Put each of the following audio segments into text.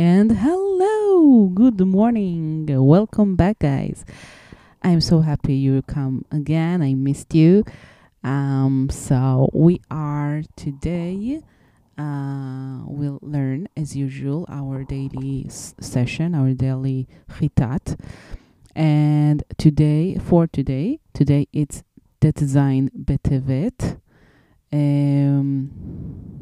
And hello, good morning. Welcome back, guys. I'm so happy you come again. I missed you. Um, so we are today. Uh, we'll learn as usual our daily s- session, our daily chitat. And today, for today, today it's the design betevet. Um,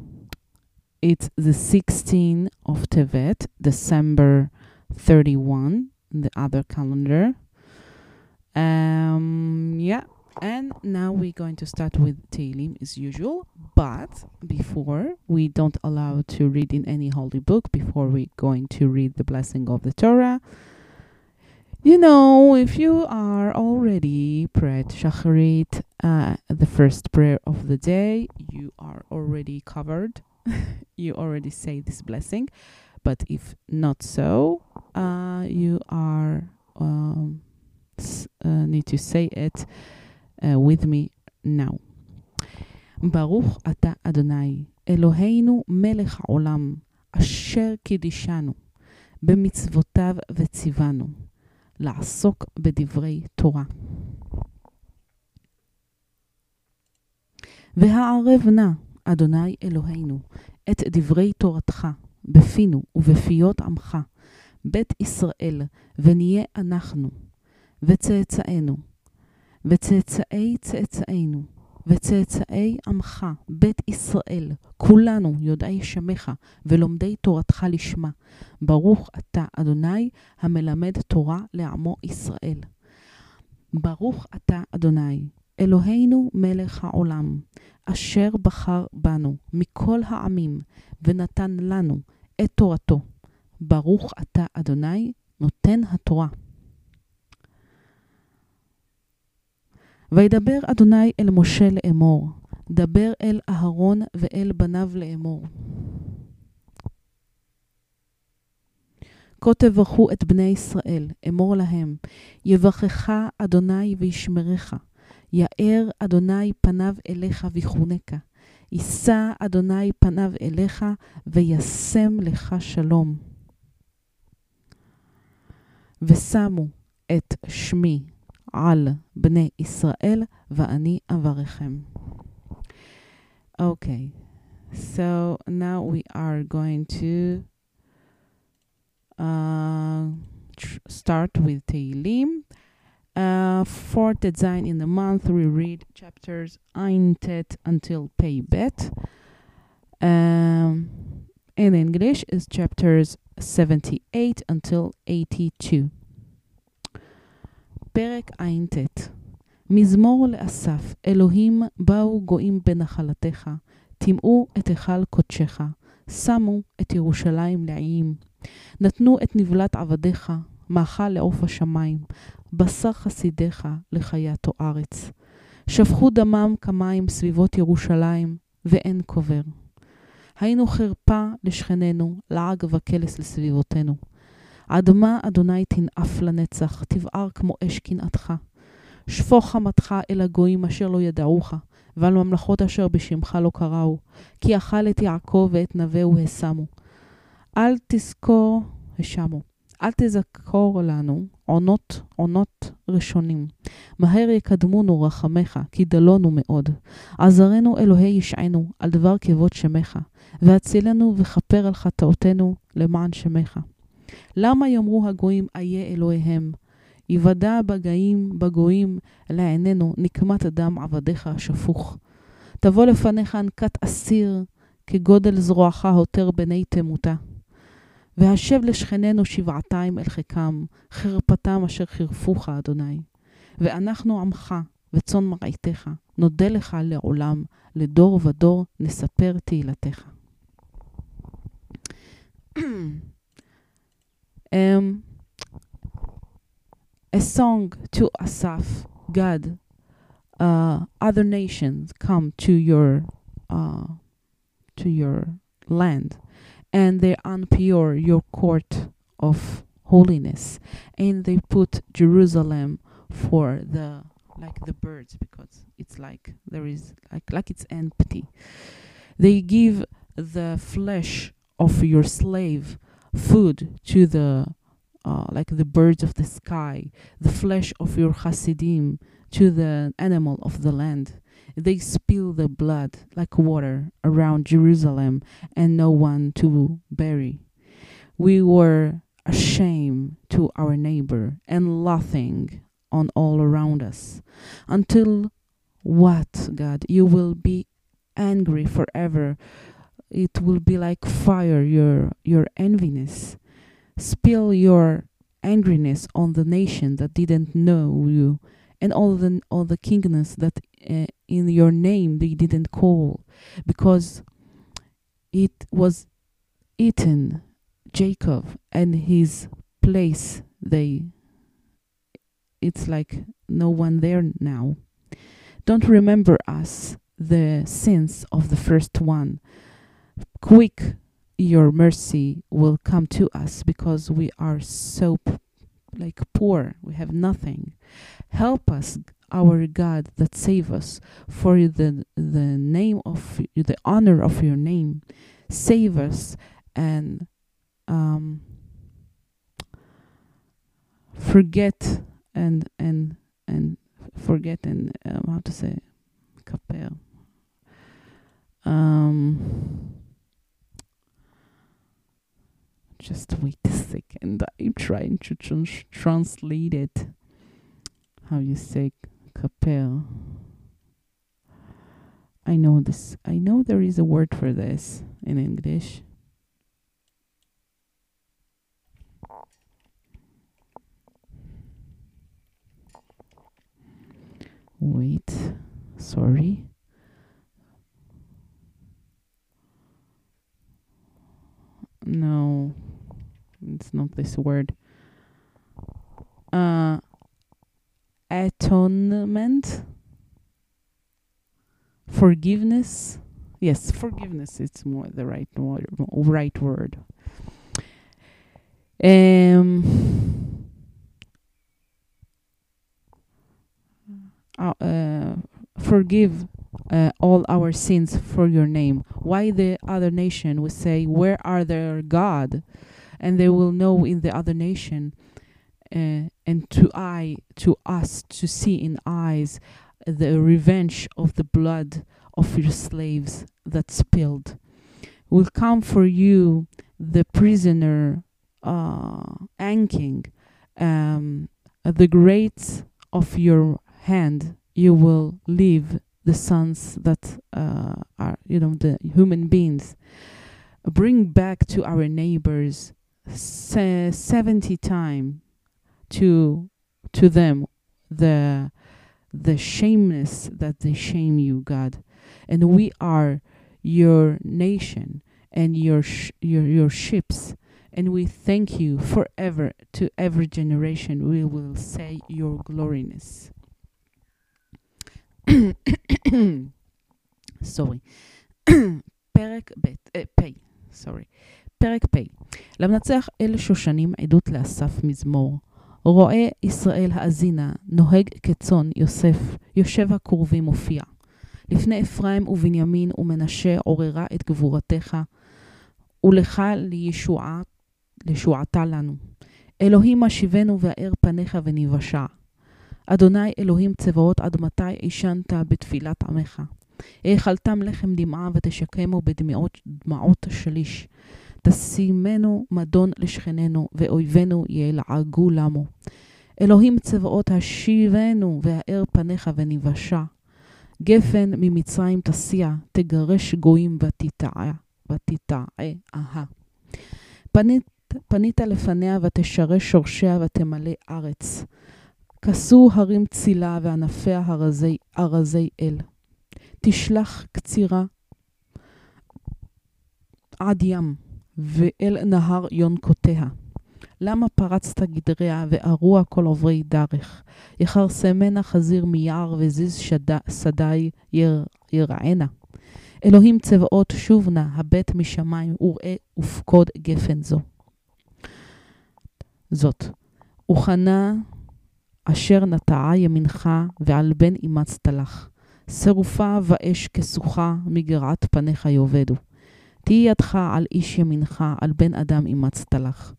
it's the 16th of Tevet, December 31, the other calendar. Um, yeah, and now we're going to start with Tehillim as usual. But before, we don't allow to read in any holy book before we're going to read the blessing of the Torah. You know, if you are already prayed Shacharit, uh, the first prayer of the day, you are already covered you already say this blessing. But if not so, uh, you are um, s- uh, need to say it uh, with me now. ברוך אתה אדוני, אלוהינו מלך העולם, אשר קידישנו, במצוותיו וציוונו, לעסוק בדברי תורה. והערב נא, אדוני אלוהינו, את דברי תורתך בפינו ובפיות עמך, בית ישראל, ונהיה אנחנו, וצאצאינו, וצאצאי צאצאינו, וצאצאי עמך, בית ישראל, כולנו יודעי שמך ולומדי תורתך לשמה. ברוך אתה, אדוני, המלמד תורה לעמו ישראל. ברוך אתה, אדוני, אלוהינו מלך העולם, אשר בחר בנו מכל העמים, ונתן לנו את תורתו. ברוך אתה, אדוני, נותן התורה. וידבר אדוני אל משה לאמור, דבר אל אהרון ואל בניו לאמור. כה תברכו את בני ישראל, אמור להם, יברכך אדוני וישמרך, יאר אדוני פניו אליך ויחונקה, יישא אדוני פניו אליך וישם לך שלום. ושמו את שמי על בני ישראל, ואני אברכם. Okay, so now we are going to uh, start with Tehillim. Uh, for design in the month, we read chapters Ein Tet until Pei Bet. Um, in English is chapters 78 until 82. פרק ע"ט מזמור לאסף, אלוהים באו גויים בנחלתך, טימאו את היכל קודשך, שמו את ירושלים לעיים. נתנו את נבלת עבדיך, מאכל לעוף השמיים, בשר חסידיך לחיית הארץ. שפכו דמם כמים סביבות ירושלים, ואין קובר. היינו חרפה לשכנינו, לעג וקלס לסביבותינו. עד מה אדוני תנאף לנצח, תבער כמו אש קנאתך. שפוך חמתך אל הגויים אשר לא ידעוך, ועל ממלכות אשר בשמך לא קראו, כי אכל את יעקב ואת נווהו השמו. אל תזכור, השמו. אל תזכור לנו עונות, עונות ראשונים. מהר יקדמונו רחמך, כי דלונו מאוד. עזרנו אלוהי ישענו, על דבר כבוד שמך, והצילנו וכפר על חטאותינו למען שמך. למה יאמרו הגויים איה אלוהיהם? יוודע בגאים, בגויים, לעינינו נקמת דם עבדיך השפוך. תבוא לפניך אנקת אסיר, כגודל זרועך הותר בני תמותה. והשב לשכנינו שבעתיים אל חיקם, חרפתם אשר חירפוך, אדוני. ואנחנו עמך וצאן מרעיתך, נודה לך לעולם, לדור ודור נספר תהילתך. um, a song to Asaph, God, uh, other nations come to your uh, to your land, and they unpure your court of holiness, and they put Jerusalem for the like the birds because it's like there is like like it's empty. They give the flesh of your slave food to the uh, like the birds of the sky, the flesh of your Hasidim to the animal of the land. They spill the blood like water around Jerusalem and no one to bury. We were a shame to our neighbor and laughing on all around us. Until what, God? You will be angry forever. It will be like fire, your your enviness. Spill your angriness on the nation that didn't know you and all the all the kingdoms that uh, in your name they didn't call because it was eaten Jacob and his place they it's like no one there now. Don't remember us the sins of the first one. Quick your mercy will come to us because we are so like poor we have nothing. Help us our god that save us. For the the name of the honor of your name. Save us and um, forget and and and forget and um, how to say kapel. Um just wait a second. I'm trying to trans- translate it. How you say kapel i know this i know there is a word for this in english. Wait sorry no it's not this word uh atonement forgiveness yes forgiveness it's more the right word right word um uh, uh, forgive uh, all our sins for your name. Why the other nation would say, Where are their God? And they will know in the other nation, uh, and to I, to us, to see in eyes the revenge of the blood of your slaves that spilled. Will come for you the prisoner uh, anking, um, the great of your hand you will leave the sons that uh, are you know the human beings bring back to our neighbors 70 time to to them the the shameness that they shame you god and we are your nation and your sh- your your ships and we thank you forever to every generation we will say your gloriness סורי. פרק ב', אה, פ', סורי. פרק פ', למנצח אל שושנים עדות לאסף מזמור. רואה ישראל האזינה, נוהג כצאן יוסף, יושב הכורבים מופיע. לפני אפרים ובנימין ומנשה עוררה את גבורתך, ולך לישועה, לישועתה לנו. אלוהים השיבנו ואר פניך וניוושע. אדוני אלוהים צבאות עד מתי עישנת בתפילת עמך? האכלתם לחם דמעה ותשקמו בדמעות דמעות שליש. תשימנו מדון לשכננו, ואויבינו ילעגו למו. אלוהים צבאות השיבנו, והאר פניך וניוושע. גפן ממצרים תסיע, תגרש גויים ותטעה, ותטעה אהה. פנית, פנית לפניה ותשרש שורשיה ותמלא ארץ. כסו הרים צילה וענפיה הרזי, ארזי אל. תשלח קצירה עד ים, ואל נהר יונקותיה. למה פרצת גדריה וארוע כל עוברי דרך? יכרסמנה חזיר מיער וזיז שד... שדי יר... ירענה. אלוהים צבאות שוב נא, הבט משמיים, וראה ופקוד גפן זו. זאת. וכנה אשר נטעה ימינך, ועל בן אימצת לך. שרופה ואש כסוחה, מגרעת פניך יאבדו. תהי ידך על איש ימינך, על בן אדם אימצת לך.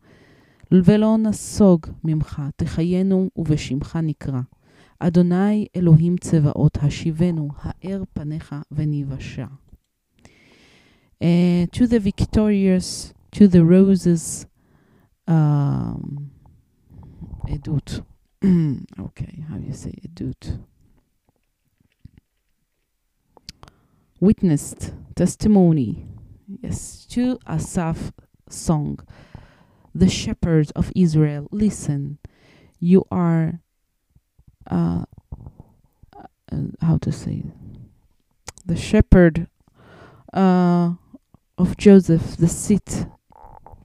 ולא נסוג ממך, תחיינו ובשמך נקרא. אדוני אלוהים צבאות, השיבנו, האר פניך וניוושע. Uh, to the victorious, to the roses, um, עדות. okay, how do you say עדות? Witnessed, testimony. Yes, to Asaph song. The shepherds of Israel, listen. You are, uh, uh, how to say, the shepherd uh, of Joseph, the seat,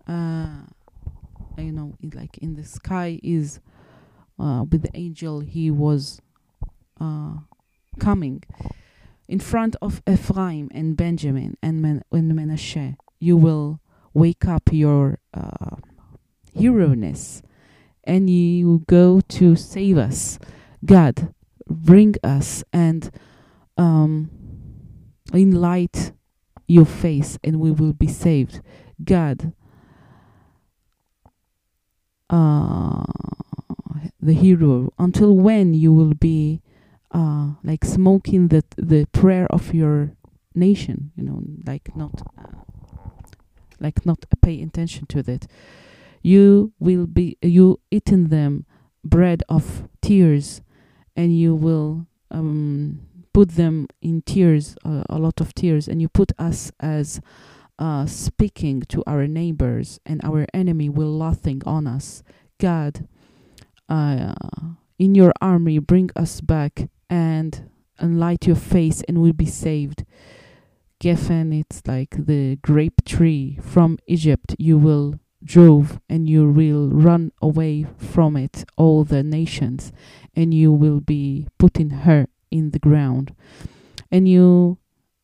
uh, you know, like in the sky is uh, with the angel. He was uh, coming in front of Ephraim and Benjamin and, Men- and Menashe. You will wake up your uh, hero-ness and you go to save us. God, bring us and um, enlight your face and we will be saved. God, uh, the hero, until when you will be uh, like smoking the the prayer of your nation, you know, like not uh, like not pay attention to that. You will be you eating them bread of tears, and you will um, put them in tears, uh, a lot of tears, and you put us as uh, speaking to our neighbors, and our enemy will laughing on us. God, uh, in your army, bring us back and enlight your face, and we'll be saved. Geffen, it's like the grape tree from Egypt. You will drove, and you will run away from it, all the nations, and you will be putting her in the ground, and you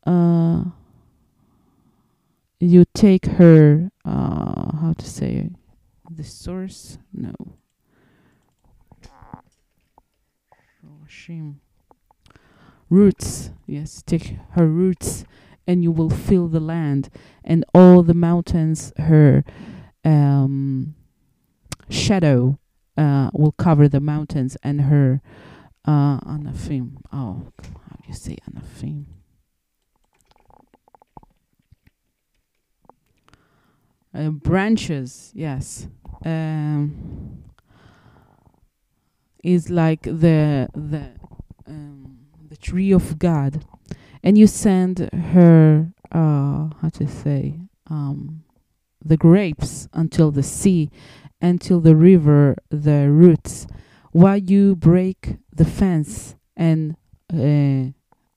uh, you take her uh, how to say the source no Shorshim. Roots. Yes take her roots and you will fill the land and all the mountains her um, shadow uh, will cover the mountains and her uh, anafim. Oh how do you say anafim? Uh, branches yes. Um, is like the the um, the tree of God, and you send her uh, how to say um, the grapes until the sea, until the river, the roots, while you break the fence and uh,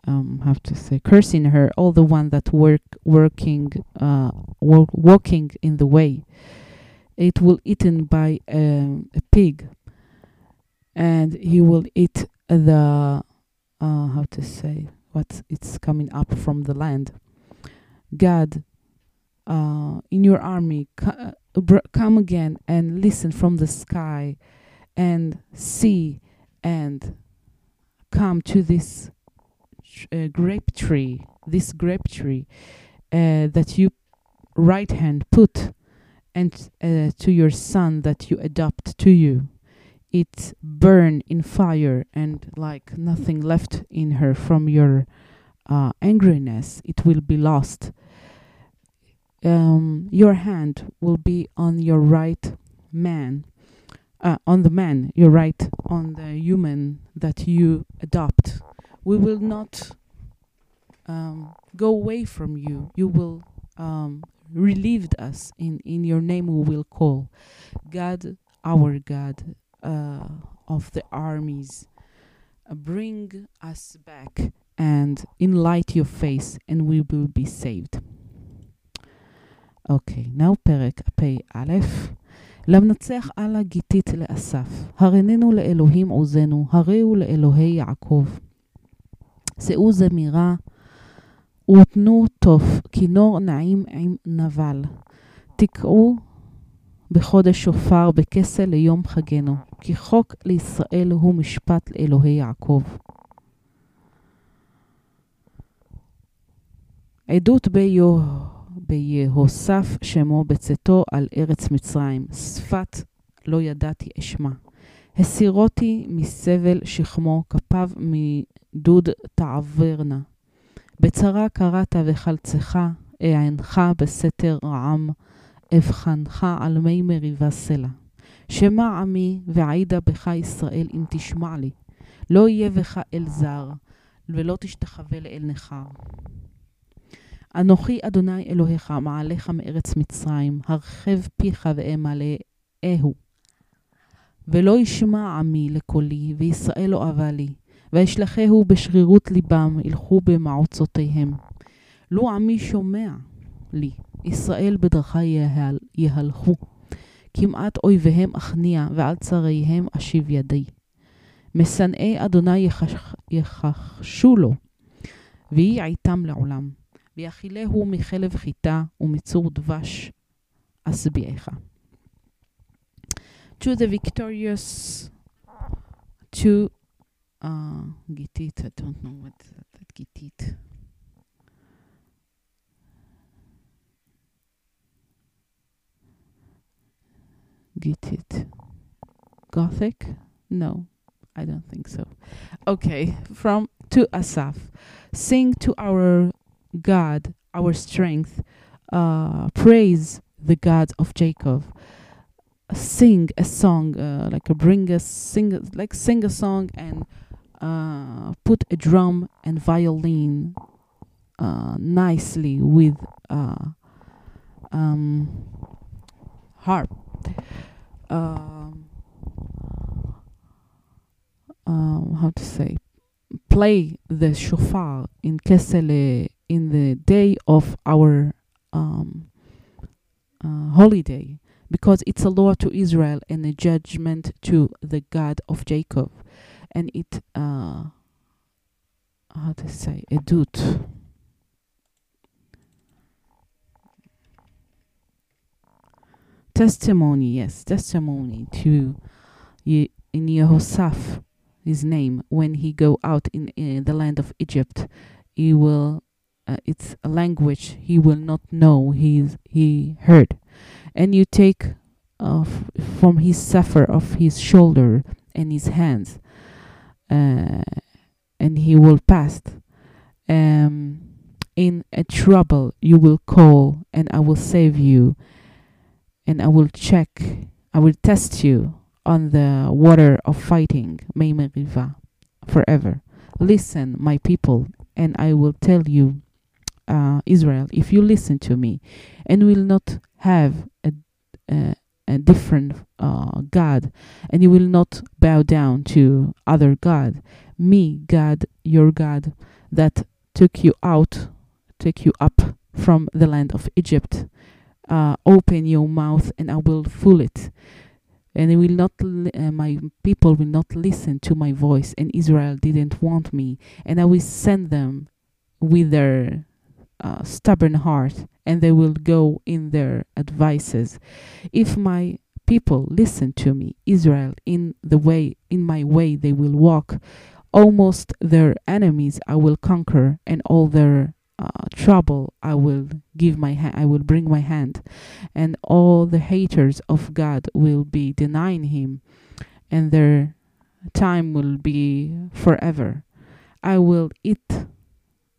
um, have to say cursing her, all the one that work working uh, wo- walking in the way, it will eaten by um, a pig, and he will eat the uh, how to say what it's coming up from the land. God, uh, in your army, co- uh, come again and listen from the sky, and see and come to this uh, grape tree, this grape tree uh, that you right hand put, and uh, to your son that you adopt to you. It burn in fire and like nothing left in her from your uh, angriness. It will be lost. Um, your hand will be on your right man, uh, on the man, your right on the human that you adopt. We will not um, go away from you. You will um, relieve us. In, in your name we will call. God, our God uh, of the armies, uh, bring us back and enlight your face, and we will be saved. אוקיי, okay, now פרק פ"א. למנצח על הגיתית לאסף, הרננו לאלוהים עוזנו, הריהו לאלוהי יעקב. שאו זמירה ותנו תוף, כינור נעים עם נבל. תקעו בחודש שופר בכסל ליום חגנו, כי חוק לישראל הוא משפט לאלוהי יעקב. עדות ביו... ביהוסף שמו בצאתו על ארץ מצרים, שפת לא ידעתי אשמה. הסירותי מסבל שכמו, כפיו מדוד תעברנה. בצרה קראת וחלצך, אענך בסתר רעם, אבחנך על מי מריבה סלע. שמע עמי ועידה בך ישראל אם תשמע לי. לא יהיה בך אל זר, ולא תשתחווה לאל נכר. אנוכי אדוני אלוהיך, מעליך מארץ מצרים, הרחב פיך ואמלאהו. ולא ישמע עמי לקולי, וישראל לא אהבה לי. וישלחהו בשרירות ליבם, ילכו במעוצותיהם. לו עמי שומע לי, ישראל בדרכה יהל, יהלכו. כמעט אויביהם אכניע, ועל צריהם אשיב ידי. משנאי אדוני יחש, יחשו לו, ויהי עיתם לעולם. ויאכילהו מחלב חיטה ומצור דבש אשביעך. To the victorious, to uh, גיתית, I don't know what that גיתית. get it. Gothic? No, I don't think so. Okay, from to Asaf. Sing to our God, our strength. Uh, praise the God of Jacob. Sing a song, uh, like a bring a sing, like sing a song and uh, put a drum and violin uh, nicely with uh, um, harp um, um, how to say? Play the shofar in Kesele in the day of our um, uh, holiday because it's a law to Israel and a judgment to the God of Jacob. And it, uh, how to say, edut. Testimony, yes, testimony to Ye- in Yehosaph, his name, when he go out in, the land of Egypt, he will uh, it's a language he will not know he's he heard. And you take uh, f- from his suffer of his shoulder and his hands uh, and he will pass um, in a trouble you will call and i will save you and i will check i will test you on the water of fighting Mei Riva, forever. Listen my people and i will tell you uh, Israel, if you listen to me and will not have a, a, a different uh, God and you will not bow down to other God, me, God, your God, that took you out, took you up from the land of Egypt, uh, open your mouth and I will fill it. And it will not, li- uh, my people will not listen to my voice, and Israel didn't want me, and I will send them with their uh, stubborn heart and they will go in their advices. If my people listen to me, Israel, in the way, in my way, they will walk. Almost their enemies I will conquer, and all their uh, trouble i will give my hand i will bring my hand. And all the haters of god will be denying him and their time will be forever. I will eat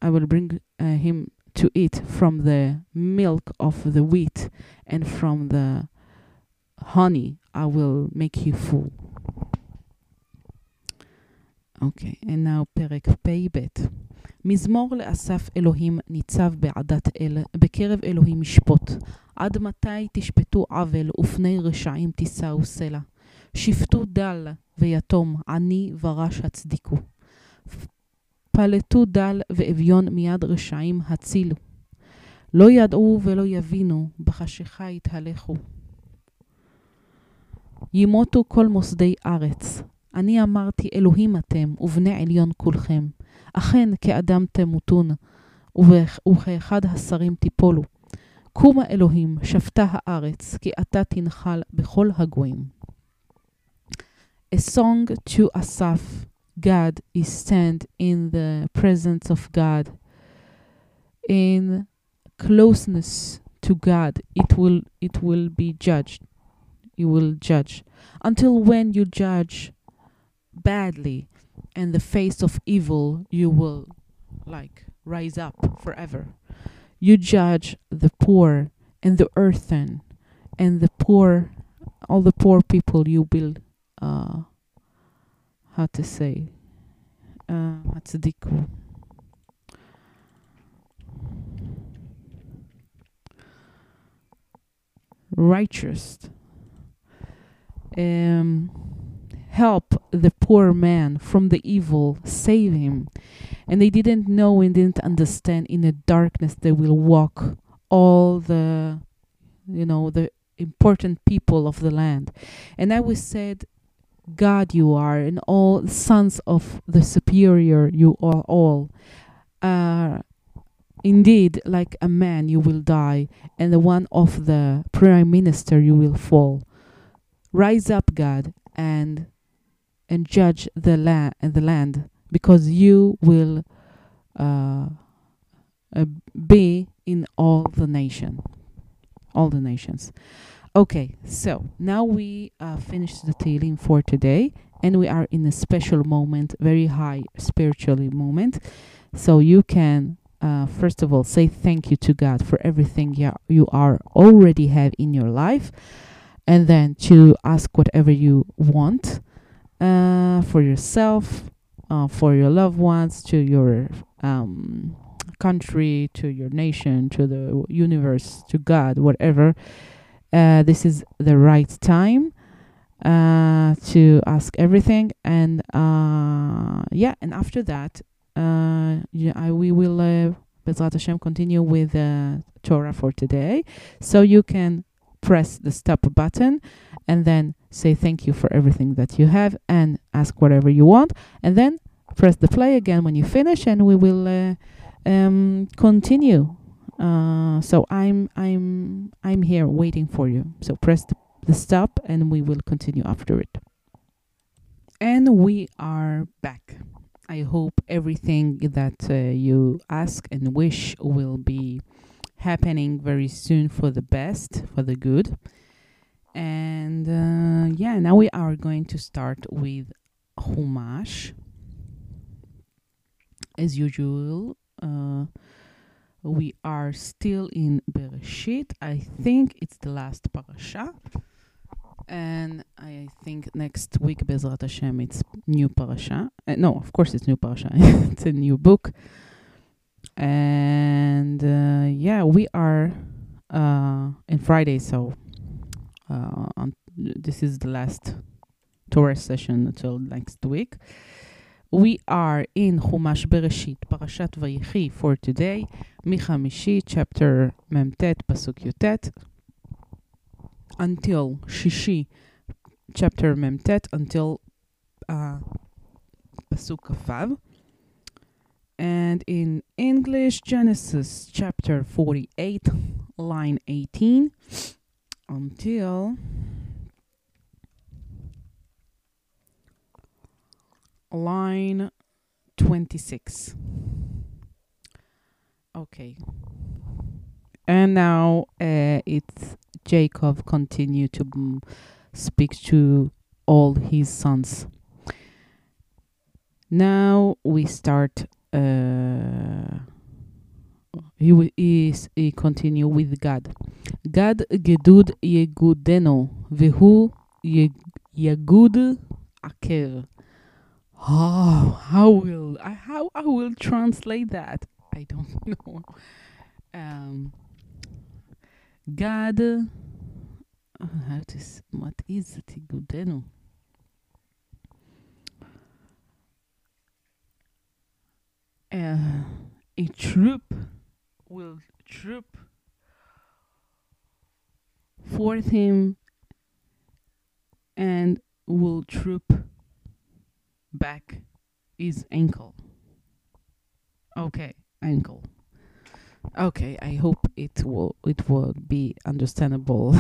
i will bring uh, him to eat from the milk of the wheat and from the honey i will make you full. Okay and now perek peibet מזמור לאסף אלוהים ניצב בעדת אל, בקרב אלוהים ישפוט. עד מתי תשפטו עוול ופני רשעים תישאו סלע? שפטו דל ויתום, עני ורש הצדיקו. פלטו דל ואביון מיד רשעים הצילו. לא ידעו ולא יבינו, בחשיכה יתהלכו. ימותו כל מוסדי ארץ. אני אמרתי אלוהים אתם, ובני עליון כולכם. אכן כאדם תמותון, ובכ- וכאחד השרים תיפולו. קומה אלוהים, שפטה הארץ, כי אתה תנחל בכל הגויים. A song to Asaph. God is stand in the presence of God, in closeness to God, it will it will be judged. You will judge. Until when you judge badly and the face of evil, you will like rise up forever. You judge the poor and the earthen and the poor all the poor people you will uh how to say uh הצדיקו. righteous um, help the poor man from the evil save him. And they didn't know and didn't understand in the darkness they will walk all the you know the important people of the land. And i was said god you are and all sons of the superior you are all uh, indeed like a man you will die and the one of the prime minister you will fall. Rise up god and and judge the land the land because you will uh, uh, be in all the nation all the nations. Okay so now we uh, finished the Tehillim for today and we are in a special moment very high spiritually moment. So you can uh, first of all say thank you to god for everything you, you are already have in your life and then to ask whatever you want uh, for yourself uh, for your loved ones to your um, country to your nation to the universe to god whatever uh, this is the right time uh, to ask everything. And uh, yeah and after that uh, yeah, I, we will uh, Bezrat Hashem continue with uh, Torah for today. So you can press the stop button and then say thank you for everything that you have and ask whatever you want. And then press the play again when you finish and we will uh, um, continue. Uh, so i'm i'm i'm here waiting for you. So press the, the stop and we will continue after it. And we are back. I hope everything that uh, you ask and wish will be happening very soon for the best for the good and uh, yeah now we are going to start with Humash as usual uh, we are still in Bereshit. I think it's the last parasha. And I think next week, Bezrat Hashem, it's new parasha. Uh, no, of course it's new parasha. it's a new book and uh, yeah, we are uh, in Friday, so uh, on this is the last Torah session until next week. We are in Chumash Bereshit, Parashat Vayichi for today, Michamishi, chapter Memtet, Pasuk Yutet, until Shishi, chapter Memtet, until uh, Pasuk Kafav. And in English, Genesis chapter 48, line 18, until line 26. Okay. And now uh, it's Jacob continue to speak to all his sons. Now we start uh, he is he continue with Gad. Gad gedud yegudeno vehu yegud aker. Oh, how will I how I will translate that? I don't know. Um, God, uh, how to, what is it? Igudeno. Uh, a troop will troop forth him and will troop back his ankle. Okay, ankle. Okay, I hope it will it will be understandable.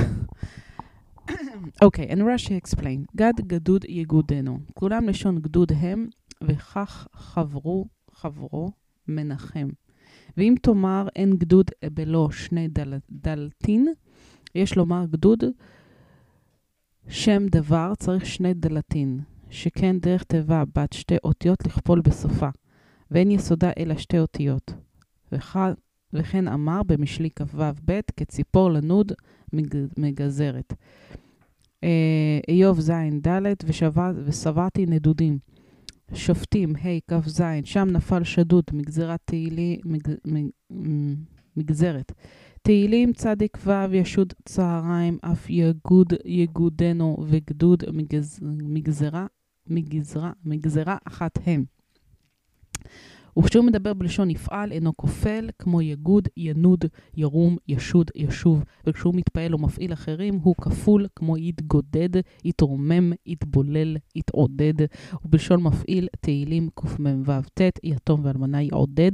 okay, and Rashi explained, גד גדוד יגודנו. כולם לשון גדוד הם, וכך חברו חברו מנחם. ואם תאמר אין גדוד בלא שני דל, דלתין, יש לומר גדוד שם דבר צריך שני דלתין, שכן דרך תיבה בת שתי אותיות לכפול בסופה, ואין יסודה אלא שתי אותיות. וכן אמר במשלי כ"ו-ב' כציפור לנוד מגזרת. אה, איוב ז' ד' ושבעתי נדודים. שופטים ה' כ"ז, שם נפל שדוד מגזרת תהילי, מג, מג, מגזרת. תהילים צדיק ו' ישוד צהריים, אף יגוד יגודנו וגדוד מגז, מגזרה, מגזרה, מגזרה אחת הם. וכשהוא מדבר בלשון יפעל, אינו כופל, כמו יגוד, ינוד, ירום, ישוד, ישוב. וכשהוא מתפעל או מפעיל אחרים, הוא כפול, כמו יתגודד, יתרומם, יתבולל, יתעודד. ובלשון מפעיל, תהילים קמ"ו-ט, יתום ואלמנה יעודד.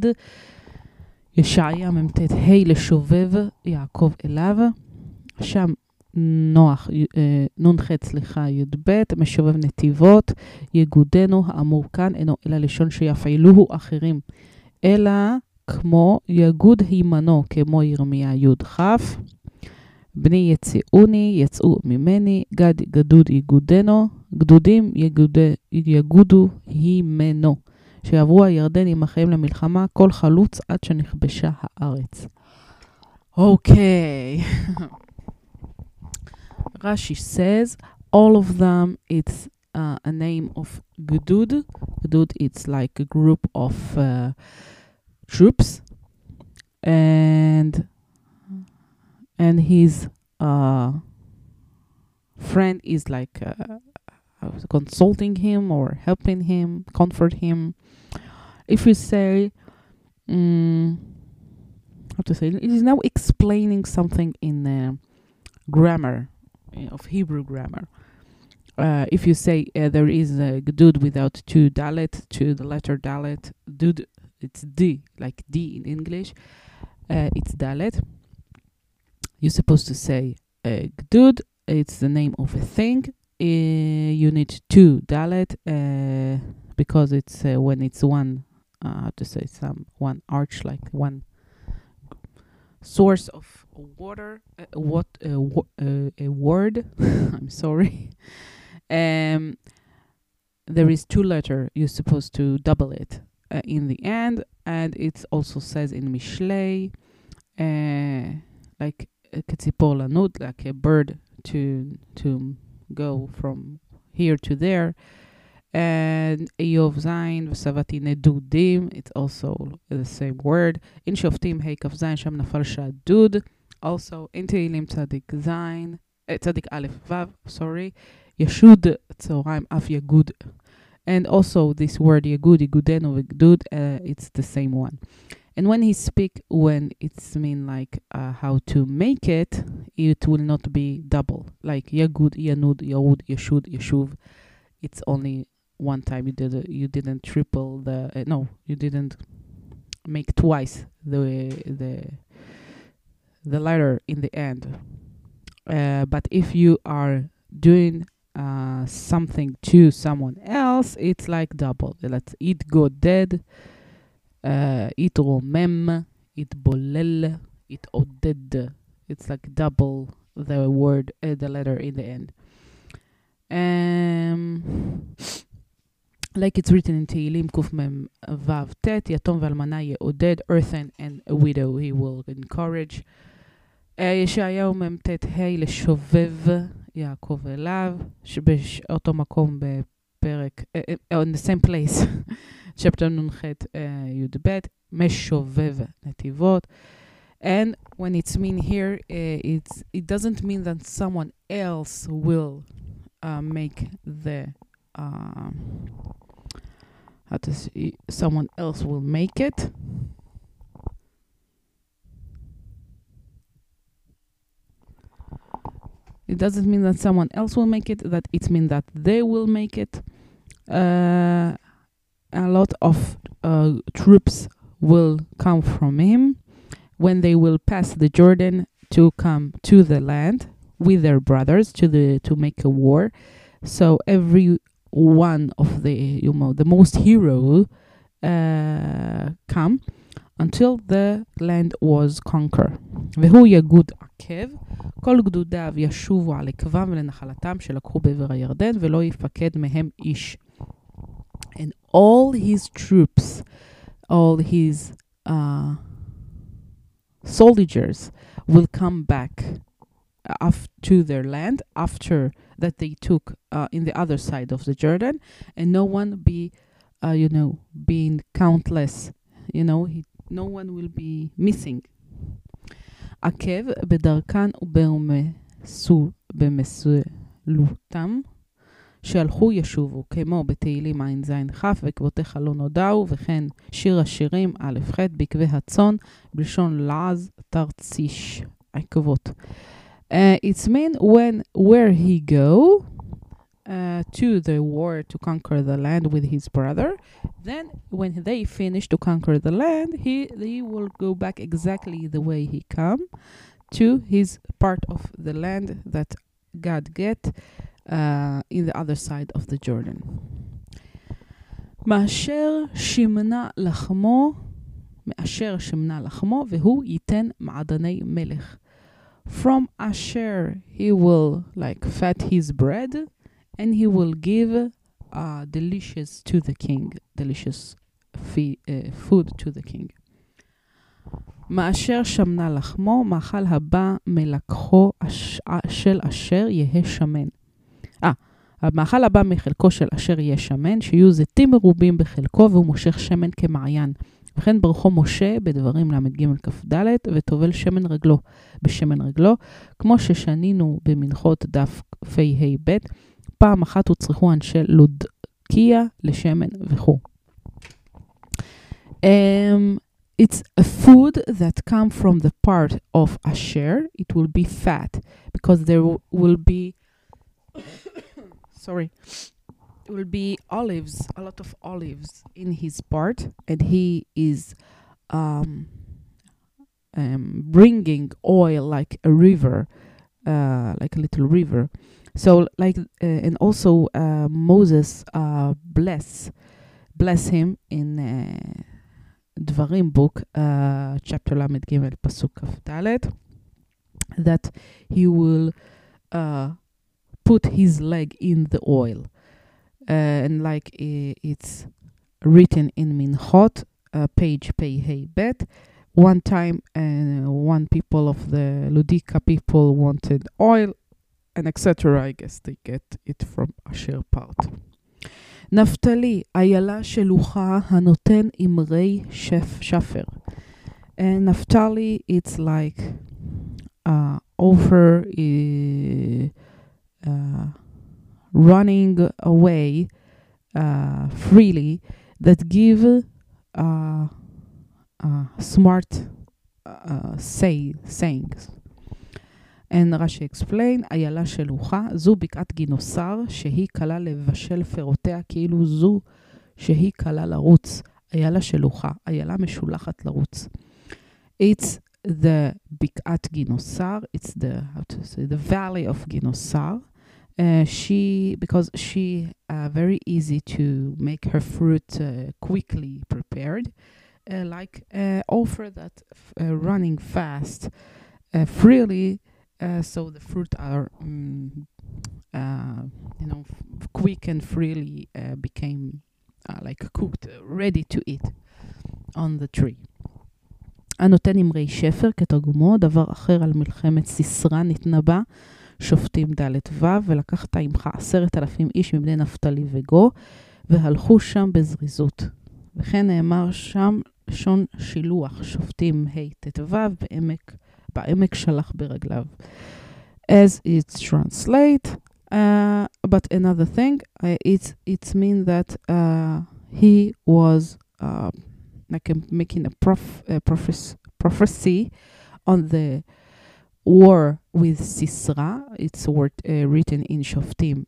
ישעיה מ"ט ה' לשובב, יעקב אליו. שם נוח, אה, נ"ח, סליחה, י"ב, משובב נתיבות, יגודנו האמור כאן אינו אלא לשון שיפעילוהו אחרים, אלא כמו יגוד הימנו, כמו ירמיה י"כ. בני יצאוני, יצאו ממני, גד גדוד יגודנו, גדודים יגוד, יגודו הימנו. שיעברו הירדנים אחריהם למלחמה, כל חלוץ עד שנכבשה הארץ. אוקיי. Okay. Rashi says all of them it's uh, a name of Gudud. Gudud it's like a group of uh, troops, and and his uh, friend is like uh, consulting him or helping him, comfort him. If you say, um, how to say, it is now explaining something in uh, grammar of Hebrew grammar. Uh, if you say uh, there is a gdud without two dalet, to the letter dalet, dud, it's d, like d in English, uh, it's dalet. You're supposed to say uh, gdud, it's the name of a thing. Uh, you need two dalet uh, because it's when it's one, how to say, some one arch, like one source of water uh, what uh, uh, a word i'm sorry um there is two letter you're supposed to double it uh, in the end and it also says in mishlei uh, like katipola nut like a bird to to go from here to there and Eov Zain v'Savati Nedudim. It's also the same word. In Shoftim Heikaf Zain Sham Nafal Shadud also in תהילים צדיק זין, צדיק א' ו', sorry, ישוד צהריים אף יגוד. And also this word יגוד, יגודנו וגדוד, uh, it's the same one. And when he speak, when it's mean like uh, how to make it, it will not be double. Like yagud, yanud, yahud, yashud, yashuv. It's only one time you did you didn't triple the uh, no you didn't make twice the the the letter in the end. Uh, but if you are doing uh, something to someone else, it's like double. Let's it go dead, uh, it romem, it bolel, it oded. It's like double the word, uh, the letter in the end. Um, like it's written in Tehillim Kufmem Vav Tet, Yatom Valmana Yeoded, earthen and a widow he will encourage. Uh, ישעיהו מ"ט ה' לשובב יעקב אליו, שבאותו מקום בפרק, uh, uh, on the same place, chapter נ"ח י"ב, משובב נתיבות. And when it's mean here, uh, it's, it doesn't mean that someone else will uh, make the uh, how to see someone else will make it It doesn't mean that someone else will make it that it means that they will make it. Uh, a lot of uh, troops will come from him. When they will pass the jordan to come to the land with their brothers to the to make a war. So every one of the you know the most hero uh, come until the land was conquered. והוא יגוד עקב, כל גדודיו ישובו על עקבם ולנחלתם שלקחו בעבר הירדן, ולא יפקד מהם איש. And all his troops, all his uh, soldiers will come back af- to their land after that they took uh, in the other side of the Jordan, and no one be, uh, you know, being countless. You know, he, no one will be missing. עקב בדרכן ובמסו, במסלותם, שהלכו ישובו, כמו בתהילים ע"ז-כ, ועקבותיך לא נודעו, וכן שיר השירים א'-ח', בעקבי הצאן, בלשון לעז תרציש, עקבות. Uh, it's mean when where he go uh, to the war to conquer the land with his brother. Then when they finish to conquer the land, he he will go back exactly the way he come to his part of the land that God get uh, in the other side of the Jordan. מאשר שמנה לחמו, מאשר שמנה לחמו, והוא ייתן מעדני מלך. From Asher he will like fat his bread, and he will give uh, delicious to the king, delicious fee, uh, food to the king. מאשר שמנה לחמו, מאכל הבא מלקחו אש, של אשר יהא שמן. אה, המאכל הבא מחלקו של אשר יהיה שמן, שיהיו זיתים מרובים בחלקו, והוא מושך שמן כמעיין. וכן ברכו משה בדברים ל"ג כ"ד, וטובל שמן רגלו בשמן רגלו, כמו ששנינו במנחות דף פ"ה-ב, פעם אחת הוצרכו אנשי לודקיה לשמן וכו'. Um, it's a food that come from the part of Asher. It will be fat because there will be, sorry, will be olives, a lot of olives in his part, and he is um, um, bringing oil like a river, uh, like a little river. So, like, uh, and also uh, Moses uh, bless bless him in uh, Dvarim book, uh, chapter ל"ג, pasuk כ"ד, that he will uh, put his leg in the oil. Uh, and like i- it's written in Minchot, uh, page Pei Bet. One time, uh, one people of the Ludika people wanted oil, and etc. I guess they get it from Asher part. נפתלי, איילה שלוחה הנותן אמרי שף, שפר. And Naphtali, it's like uh, over uh, uh, running away uh, freely that give uh, uh, smart uh, say, sayings. And רש"י explain, איילה שלוחה, זו בקעת גינוסר, שהיא קלה לבשל פירותיה כאילו זו שהיא קלה לרוץ. איילה שלוחה, איילה משולחת לרוץ. It's the בקעת גינוסר, it's the, how to say, the valley of גינוסר. Uh, she, because she uh, very easy to make her fruit uh, quickly prepared, uh, like uh, offer that f- uh, running fast uh, freely, uh, so the fruit are, mm, uh, you know, quick and freely uh, became uh, like cooked, uh, ready to eat on the tree. הנותן אמרי שפר כתרגומו, דבר אחר על מלחמת סיסרא נתנבא, שופטים ד' ו', ולקחת עמך עשרת אלפים איש מבני נפתלי וגו, והלכו שם בזריזות. וכן נאמר שם לשון שילוח, שופטים ה' ט"ו, בעמק, בעמק שלח ברגליו. As it's translate, uh, but another thing, uh, it's, it's mean that uh, he was uh, like a, making a prof, uh, prophes- prophecy on the war with Sisra. It's a word uh, written in Shoftim,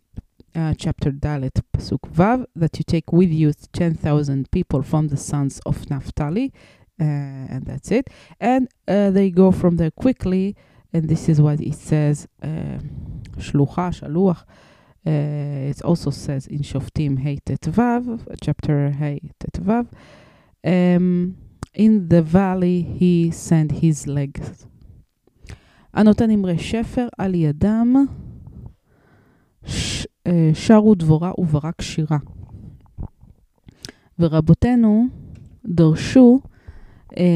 uh, chapter Dalet, Pasuk Vav, that you take with you 10,000 people from the sons of Naphtali, uh, and that's it. And uh, they go from there quickly, and this is what it says, uh, Shlucha, Shaluach. Uh, it also says in Shoftim Hey Tet Vav, chapter Hey Tet Vav. Um, in the valley he sent his legs. הנותן אמרי שפר על ידם, ש, שרו דבורה וברק שירה. ורבותינו דרשו,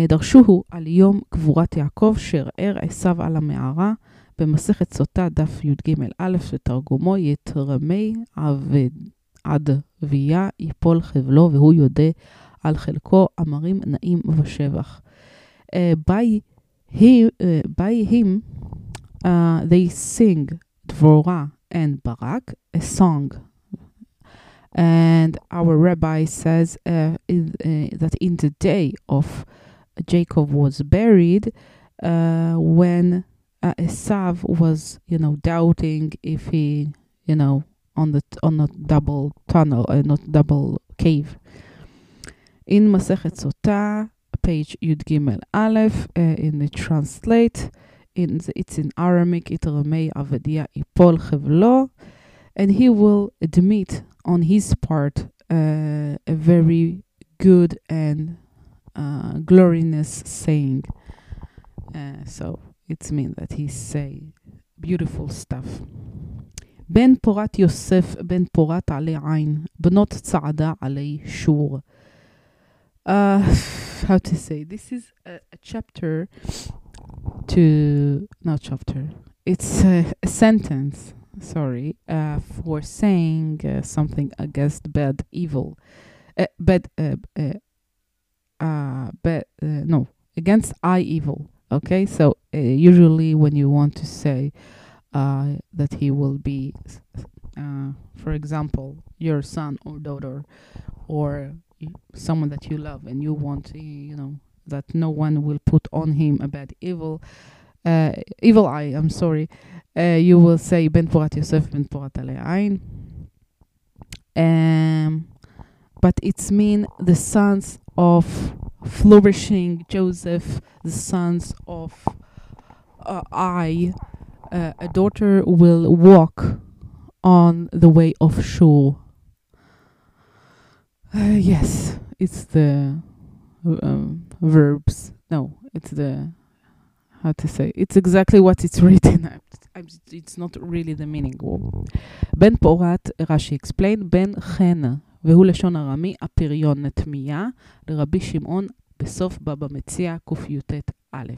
דרשוהו על יום קבורת יעקב, שערער עשיו על המערה, במסכת סוטה, דף י"ג א', ותרגומו, יתרמי עדביה יפול חבלו, והוא יודה על חלקו אמרים נעים ושבח. By, him uh, they sing Dvorah and Barak, a song. And our rabbi says uh, in, uh, that in the day of Jacob was buried, uh, when uh, Esav was, you know, doubting if he, you know, on the on a double tunnel, uh, not double cave. In Masechet Sotah, page Yud Gimel Aleph, uh, in the translate, in the, it's in Aramaic, it Ramei Avadia Ipol Chevlo, and he will admit on his part uh, a very good and uh, glorious saying. Uh, so it means that he say beautiful stuff. בן פורת יוסף, בן פורת עלי עין, בנות צעדה עלי שור. Uh, how to say, this is a, a chapter to, not chapter, it's a, a sentence, sorry, uh, for saying uh, something against bad evil. Uh, bad, uh, uh, bad, uh, no, against I evil. Okay, so uh, usually when you want to say uh, that he will be, uh, for example, your son or daughter, or someone that you love, and you want, you know, that no one will put on him a bad evil, uh, evil eye. I'm sorry. Uh, you will say Ben Porat Yosef Ben Porat Ain. Um, but it's mean the sons of flourishing Joseph, the sons of uh, I, uh, a daughter will walk on the way of shore. Uh, yes, it's the um, verbs. No, it's the how to say. It's exactly what it's written. It's not really the meaning. Ben Porat Rashi explained Ben Chena והוא לשון ארמי, הפריון נתמיה, לרבי שמעון בסוף בבא מציע קי"ט א'.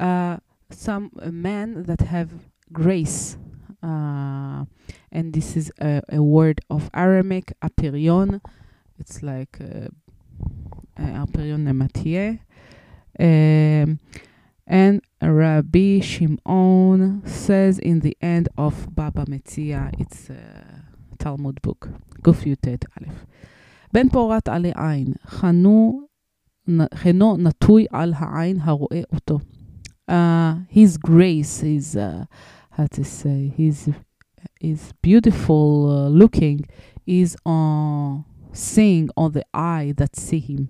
Uh, some men that have grace, uh, and this is a, a word of Aramaic, aperion. It's like uh, uh, aperion nematye. Um, and Rabbi Shimon says in the end of Baba Metzia, it's a Talmud book, ק"ט א'. בן פורת עלי עין, חנו, חנו נטוי על העין הרואה אותו. Uh, his grace is, uh, how to say, his, his beautiful uh, looking is on seeing on the eye that see him.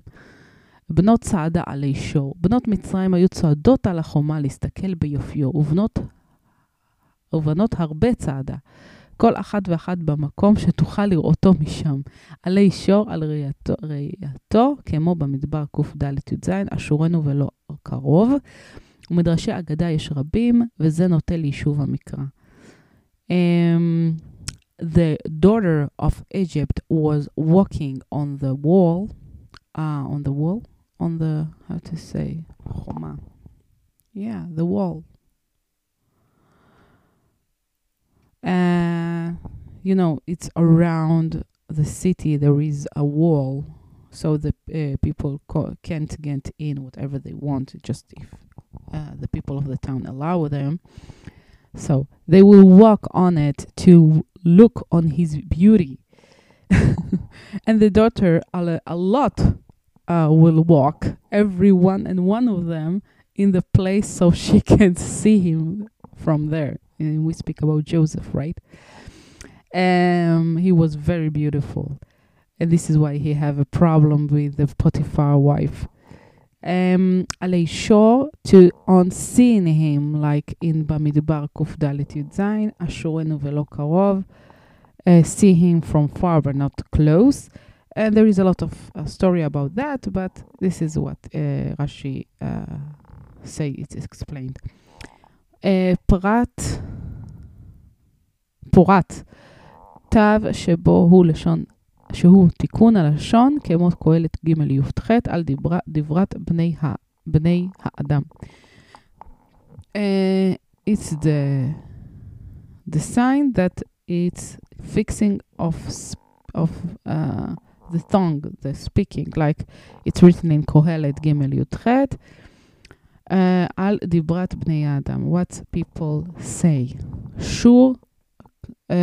בנות צעדה עלי שור. בנות מצרים היו צועדות על החומה להסתכל ביופיו, ובנות, ובנות הרבה צעדה. כל אחת ואחת במקום שתוכל לראותו משם. עלי שור על ראייתו, ראייתו כמו במדבר קד"ז, אשורנו ולא קרוב. ומדרשי אגדה יש רבים, וזה נוטה ליישוב המקרא. Um, the daughter of Egypt was walking on the wall, uh, on the wall, on the, how to say, חומה. Yeah, the wall. Uh, you know, it's around the city, there is a wall, so the uh, people co- can't get in whatever they want, just if uh, the people of the town allow them. So they will walk on it to look on his beauty. and the daughter, a, lot, uh, will walk, every one and one of them, in the place so she can see him from there and we speak about Joseph, right? Um, he was very beautiful, and this is why he have a problem with the Potiphar wife. Um, Aleisho to on seeing him like in Bamidbar Kuf Dalet Yudzain, Ashorenu velo karov, uh, see him from far but not close. And there is a lot of uh, story about that, but this is what uh, Rashi uh, say it's explained. Uh, פרט, פורט, תו שבו הוא לשון, שהוא תיקון הלשון, כמו קהלת ג' י"ח, על דברה, דברת בני, ה, בני האדם. Uh, it's the, the sign that it's fixing of, of uh, the tongue, the speaking, like it's written in קהלת ג' י"ח, uh, על דיברת בני האדם, what people say. שור, uh,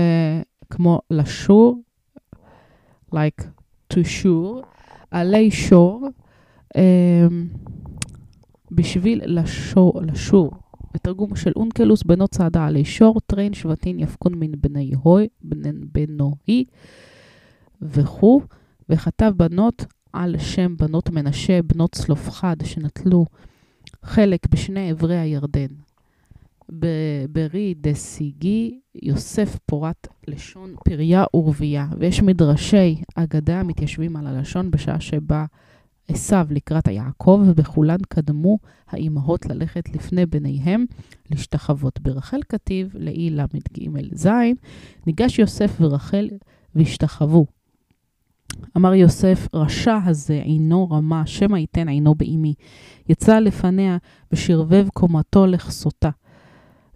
כמו לשור, like to שור, עלי שור, um, בשביל לשור, לשור. בתרגום של אונקלוס, בנות צעדה עלי שור, טרין שבטין יפקון מן בני הוי, בנוהי וכו', וכתב בנות על שם בנות מנשה, בנות צלופחד, שנטלו חלק בשני עברי הירדן. ברי דסיגי, יוסף פורט לשון פריה ורבייה, ויש מדרשי אגדה המתיישבים על הלשון בשעה שבה עשיו לקראת היעקב, ובכולן קדמו האימהות ללכת לפני בניהם להשתחוות. ברחל כתיב, לאי ל"ג ז', ניגש יוסף ורחל והשתחוו. אמר יוסף, רשע הזה עינו רמה, שמא ייתן עינו באימי. יצא לפניה ושרבב קומתו לכסותה.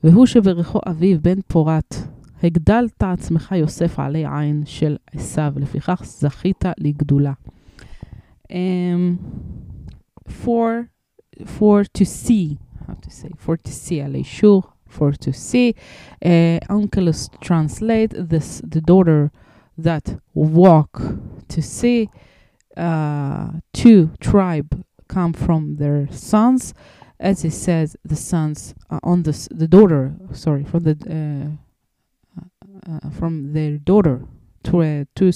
והוא שברכו אביו בן פורת, הגדלת עצמך יוסף עלי עין של עשיו, לפיכך זכית לגדולה. Um, for, for to see, how to say, for to see, עלי שור, for to see. Uh, Onkelos translate this, the daughter that walk to see. Uh, two tribe come from their sons, as it says, the sons uh, on the the daughter. Sorry, from the uh, uh, from their daughter. Two, uh, two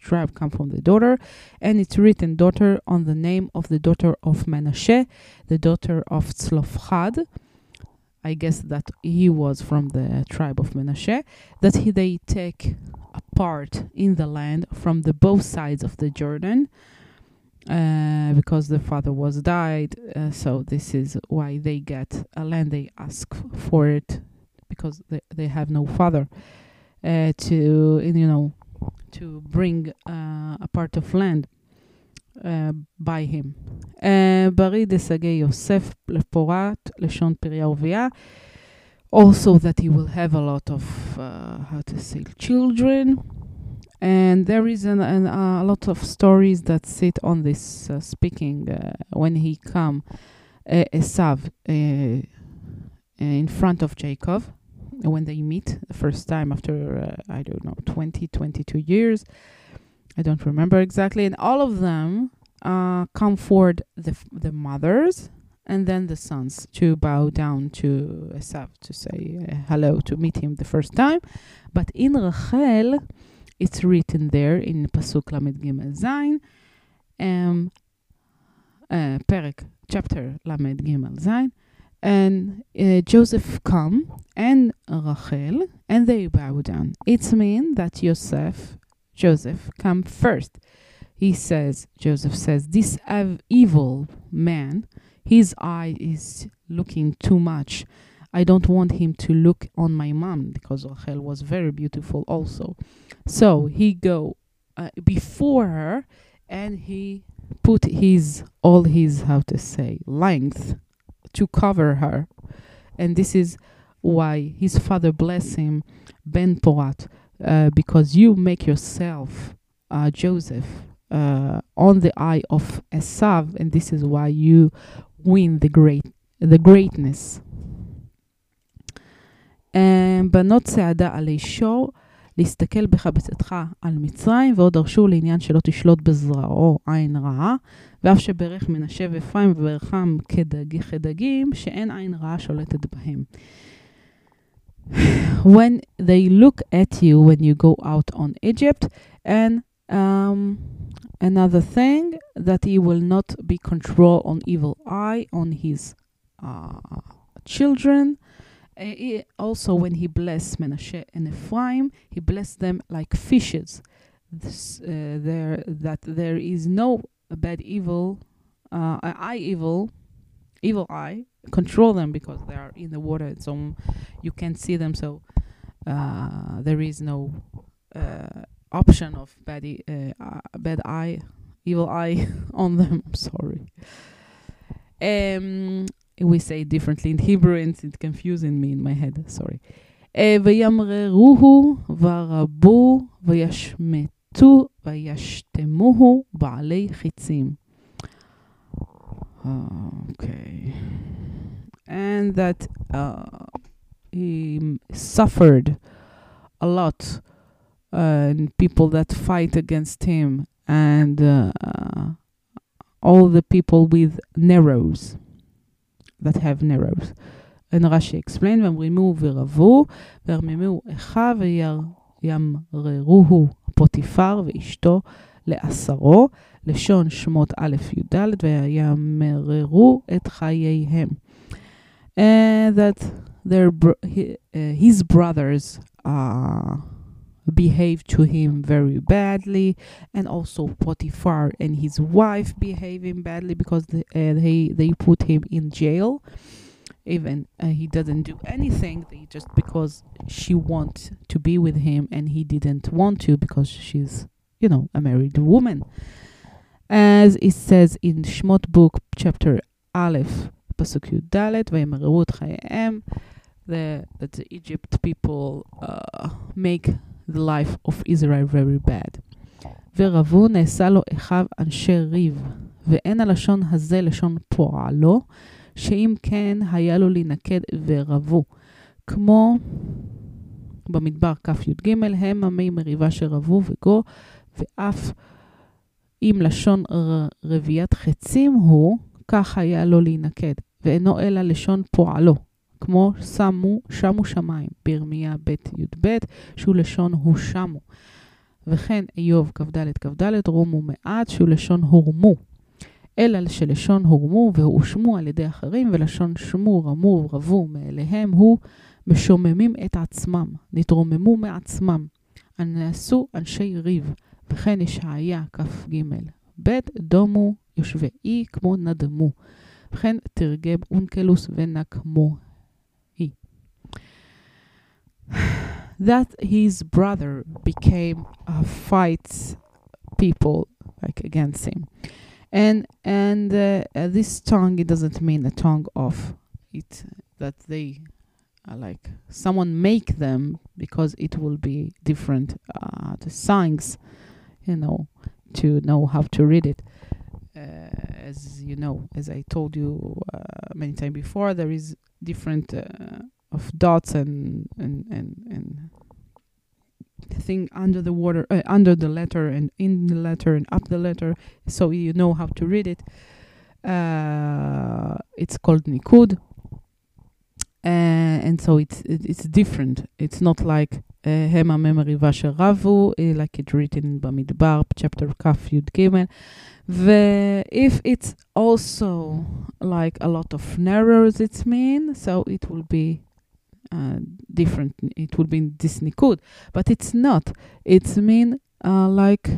tribe come from the daughter, and it's written daughter on the name of the daughter of Menashe, the daughter of Tzlofchad. I guess that he was from the tribe of Menashe. That he, they take a part in the land from the both sides of the Jordan, uh, because the father was died. Uh, so this is why they get a land. They ask for it because they, they have no father uh, to you know to bring uh, a part of land uh, by him. Uh, ברי דסגי יוסף לפורת לשון פריה ורבייה. Also that he will have a lot of uh, how to say children and there is an, an, uh, a lot of stories that sit on this uh, speaking uh, when he come uh, Esav uh, in front of Jacob when they meet the first time after uh, I don't know 20 22 years I don't remember exactly, and all of them uh, forward, the f- the mothers and then the sons to bow down to Esav to say uh, hello to meet him the first time. But in Rachel, it's written there in pasuk lamed gimel zayin, um, uh, perek chapter lamed gimel zayin, and uh, Joseph come and Rachel and they bow down. It means that Yosef Joseph come first. He says, Joseph says, this evil man, his eye is looking too much. I don't want him to look on my mom because Rachel was very beautiful also. So he go uh, before her and he put his all his how to say length to cover her. And this is why his father bless him Ben Porat uh, because you make yourself uh, Joseph uh, on the eye of Esav and this is why you win the great the greatness. Um, בנות צעדה עלי שור, להסתכל בך בצאתך על מצרים, ועוד דרשו לעניין שלא תשלוט בזרעו עין רעה, ואף שברך מנשה ואפרים וברכם כדג, כדגים, שאין עין רעה שולטת בהם. when they look at you when you go out on Egypt, and um, another thing that he will not be control on evil eye on his uh, children. Uh, also, when he blessed Menashe and Ephraim, he blessed them like fishes. this, uh, there that there is no bad evil, uh, eye evil, evil eye control them because they are in the water, and so you can't see them. So uh, there is no uh, option of bad e- uh, uh, bad eye, evil eye on them. Sorry. Um, we say it differently in Hebrew, and it's confusing me in my head. Sorry. אה, וימררוהו ורבו וישמטו וישתמוהו בעלי חיצים. Okay. And that uh, he suffered a lot uh, and people that fight against him and uh, all the people with narrows that have narrows. And Rashi explained, ואמרימו ורבו, וירממו אחיו וימררוהו פוטיפר ואשתו לעשרו, לשון שמות א' י"ד, וימררו את חייהם. And that their hi- uh, his brothers uh, behaved to him very badly, and also Potiphar and his wife behaving badly because the, uh, they they put him in jail. Even uh, he doesn't do anything, they just because she wants to be with him, and he didn't want to because she's, you know, a married woman. As it says in Shmot book, chapter Aleph, פסוק י"ד, וימררו את חייהם, the, that the Egypt people uh, make the life of Israel very bad. ורבו נעשה לו אחיו אנשי ריב, ואין הלשון הזה לשון פועלו, שאם כן היה לו להינקד ורבו. כמו במדבר כ"י"ג, הם עמי מריבה שרבו וגו, ואף אם לשון רביית חצים הוא, כך היה לו להינקד, ואינו אלא לשון פועלו, כמו שמו, שמו שמיים, בירמיה ב' י"ב, שהוא לשון הושמו. וכן איוב כ"ד כ"ד רומו מעט, שהוא לשון הורמו. אלא שלשון הורמו והושמו על ידי אחרים, ולשון שמו, רמו, רבו מאליהם הוא משוממים את עצמם, נתרוממו מעצמם. הנעשו אנשי ריב, וכן ישעיה כ"ג. ב' דומו יושבי אי כמו נדמו. וכן תרגם אונקלוס ונקמו היא. That his brother became a fight people like against him. And and uh, uh, this tongue it doesn't mean a tongue of it that they uh, like someone make them because it will be different uh, the signs you know to know how to read it uh, as you know as i told you uh, many times before there is different uh, of dots and and and and thing under the water uh, under the letter and in the letter and up the letter so you know how to read it. Uh, it's called nikud uh, and so it's it, it's different it's not like הם הממריבה שרבו, like it written במדבר, chapter כ' י"ג. ו-if it's also like a lot of narrows it's mean, so it will be uh, different. It will be this nikud, but it's not. It's mean uh, like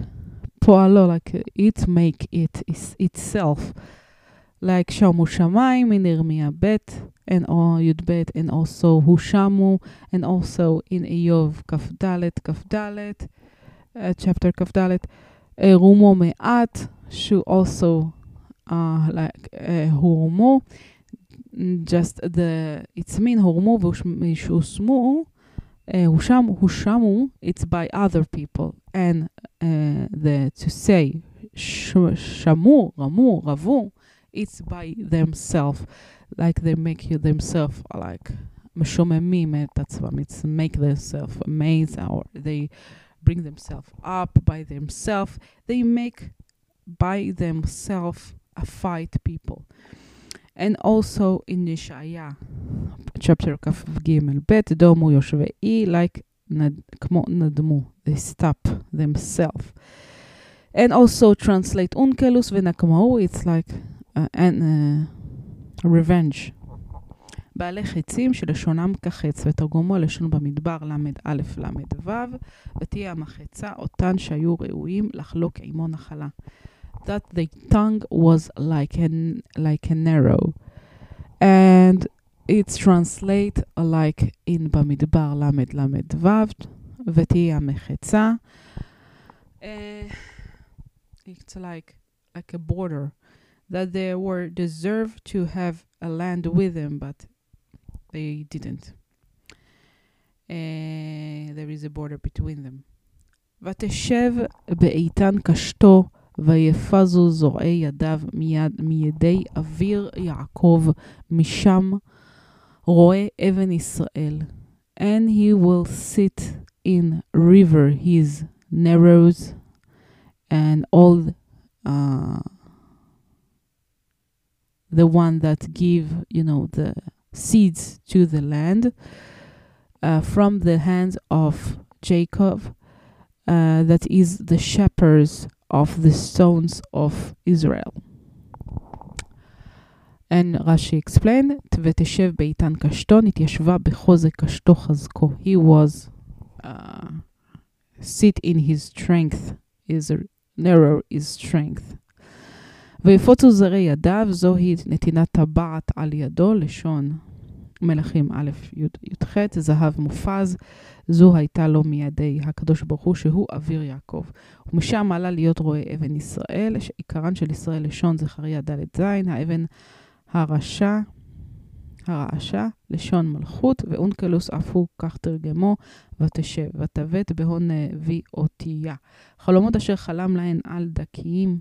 פועלו, like uh, it make it is itself. Like שומו שמיים in ירמיה ב' and Yudbet, and also Hushamu, and also in Eov Kafdalet, Kafdalet, uh, chapter Kafdalet, uh, Rumo Me'at, should also uh, like uh, just the, it's mean Hurumo Vushusmu, uh, Husham, Hushamu, it's by other people, and uh, the to say Shamu, Ramu, Ravu, it's by themselves like they make you themselves like משוממים את עצמם, it's make themselves amazing or they bring themselves up by themselves, they make by themselves a fight people. And also in Nishaya, chapter of Gimel, Bet דומו יושבי, like נד, כמו נדמו, they stop themselves. And also translate Onkelos Venakmo, it's like, uh, and, uh, revenge בעלי חצים שלשונם כחץ, ותרגומו לשון במדבר ל"א ל"ו, ותהיה המחצה אותן שהיו ראויים לחלוק עמו נחלה. That the tongue was like a, like a narrow, and it's translate like in במדבר ל"ו, ותהיה המחצה. Uh, it's like, like a border. that they were deserved to have a land with them, but they didn't. Uh, there is a border between them. ותשב באיתן קשתו, ויפזו זרועי ידיו מיד, מידי אוויר יעקב, משם רואה אבן ישראל. And he will sit in river his narrows and all uh, the one that give you know the seeds to the land uh, from the hands of Jacob uh, that is the shepherds of the stones of Israel. And Rashi explained, ותשב באיתן קשתו, נתיישבה בחוזק קשתו חזקו. He was uh, sit in his strength, is narrow his strength. ויפוצו זרי ידיו, זוהי נתינת טבעת על ידו, לשון מלכים א' י"ח, זהב מופז, זו הייתה לו מידי הקדוש ברוך הוא, שהוא אוויר יעקב. ומשם עלה להיות רועה אבן ישראל, שעיקרן של ישראל לשון זכריה ד' ז', האבן הרשע, הרעשה, לשון מלכות, ואונקלוס אף הוא כך תרגמו, ותשב, ותבט בהון וי אותיה. חלומות אשר חלם להן על דקיים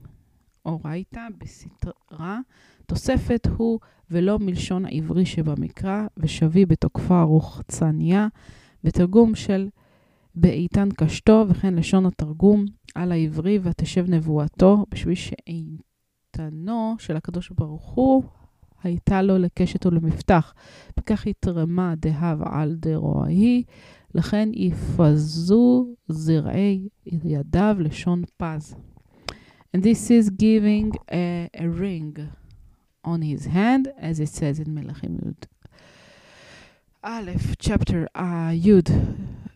אורייתא בסתרה, תוספת הוא ולא מלשון העברי שבמקרא, ושבי בתוקפה רוחצניה, ותרגום של באיתן קשתו, וכן לשון התרגום על העברי, ותשב נבואתו, בשביל שאיתנו של הקדוש ברוך הוא הייתה לו לקשת ולמפתח. וכך התרמה דהב על דרועי, לכן יפזו זרעי ידיו לשון פז. And this is giving a, a ring on his hand, as it says in Melachim Yud. Aleph, chapter uh, Yud,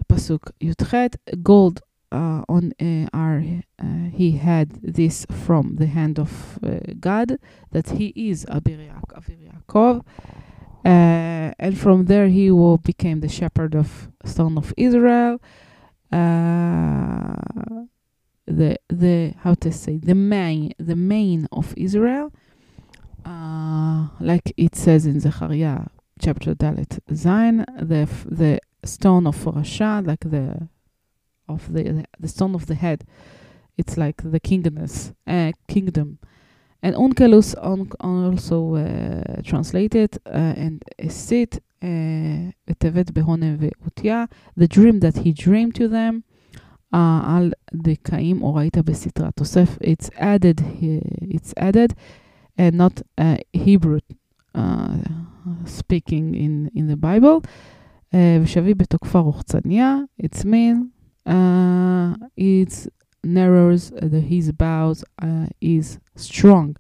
Pasuk Yudchet, gold uh, on uh, our, uh, he had this from the hand of uh, God, that he is Abir Yaakov, uh, and from there he will became the shepherd of son of Israel. Uh, the the how to say the main the main of Israel, uh, like it says in Zechariah chapter Dalet Zain, the the stone of Rasha, like the of the the stone of the head, it's like the kingdomness uh, kingdom. And Onkelos on, also uh, translated uh, and sit uh, the dream that he dreamed to them על דקאים או ראית בסתרה. תוסף, it's added, it's added, and not uh, Hebrew uh, speaking in, in the Bible. Uh, ושבי בתוקפה רוחצניה, it's mean, uh, it's narrows, uh, his bows uh, is strong.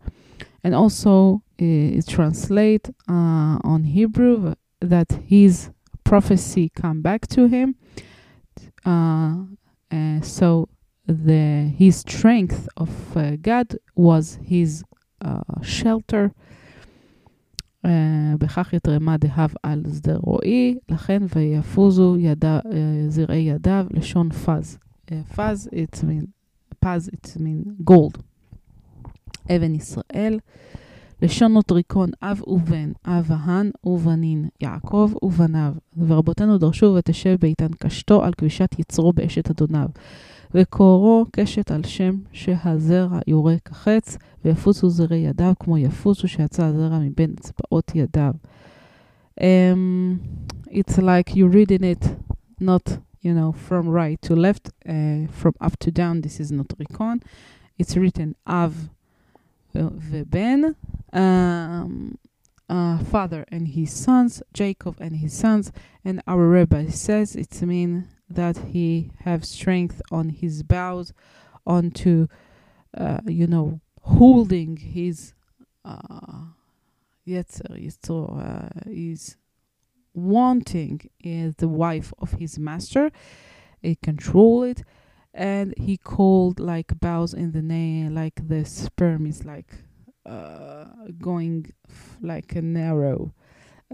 And also, uh, it translate uh, on Hebrew that his prophecy come back to him. Uh, uh, so the his strength of uh, God was his uh, shelter. בכך יתרמה דהב על שדה רועי, לכן ויפוזו ידע, זרעי ידיו לשון פז. פז, it mean, פז, it mean gold. אבן ישראל, לשון נוטריקון, אב ובן, אב ההן ובנין, יעקב ובניו. ורבותינו דרשו ותשב באיתן קשתו על כבישת יצרו באשת אדוניו. וקורו קשת על שם שהזרע יורה כחץ, ויפוצו זרעי ידיו כמו יפוצו שיצא הזרע מבין אצבעות ידיו. Um, it's like you reading it not, you know, from right to left, uh, from up to down, this is not rikon. It's written אב ובן, um, uh, father and his sons, Jacob and his sons, and our rabbi says it's mean that he have strength on his bows, onto, uh, you know, holding his uh, yetzer, uh, his wanting is the wife of his master. He control it, and he called like bows in the name, like the sperm is like uh, going f- like a narrow,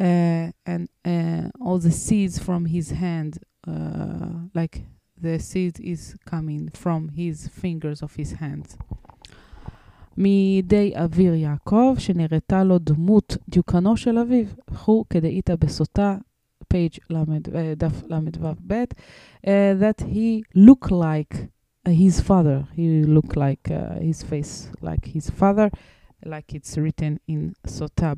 uh, and uh, all the seeds from his hand, uh, like the seed is coming from his fingers of his hands. מידי אביר יעקב, שנראתה לו דמות דיוקנו של אביו. חו כדאיתא בסוטה, page uh, daf lamid bet, uh, that he looked like uh, his father. He looked like his face, like his father, like it's written in Sotah,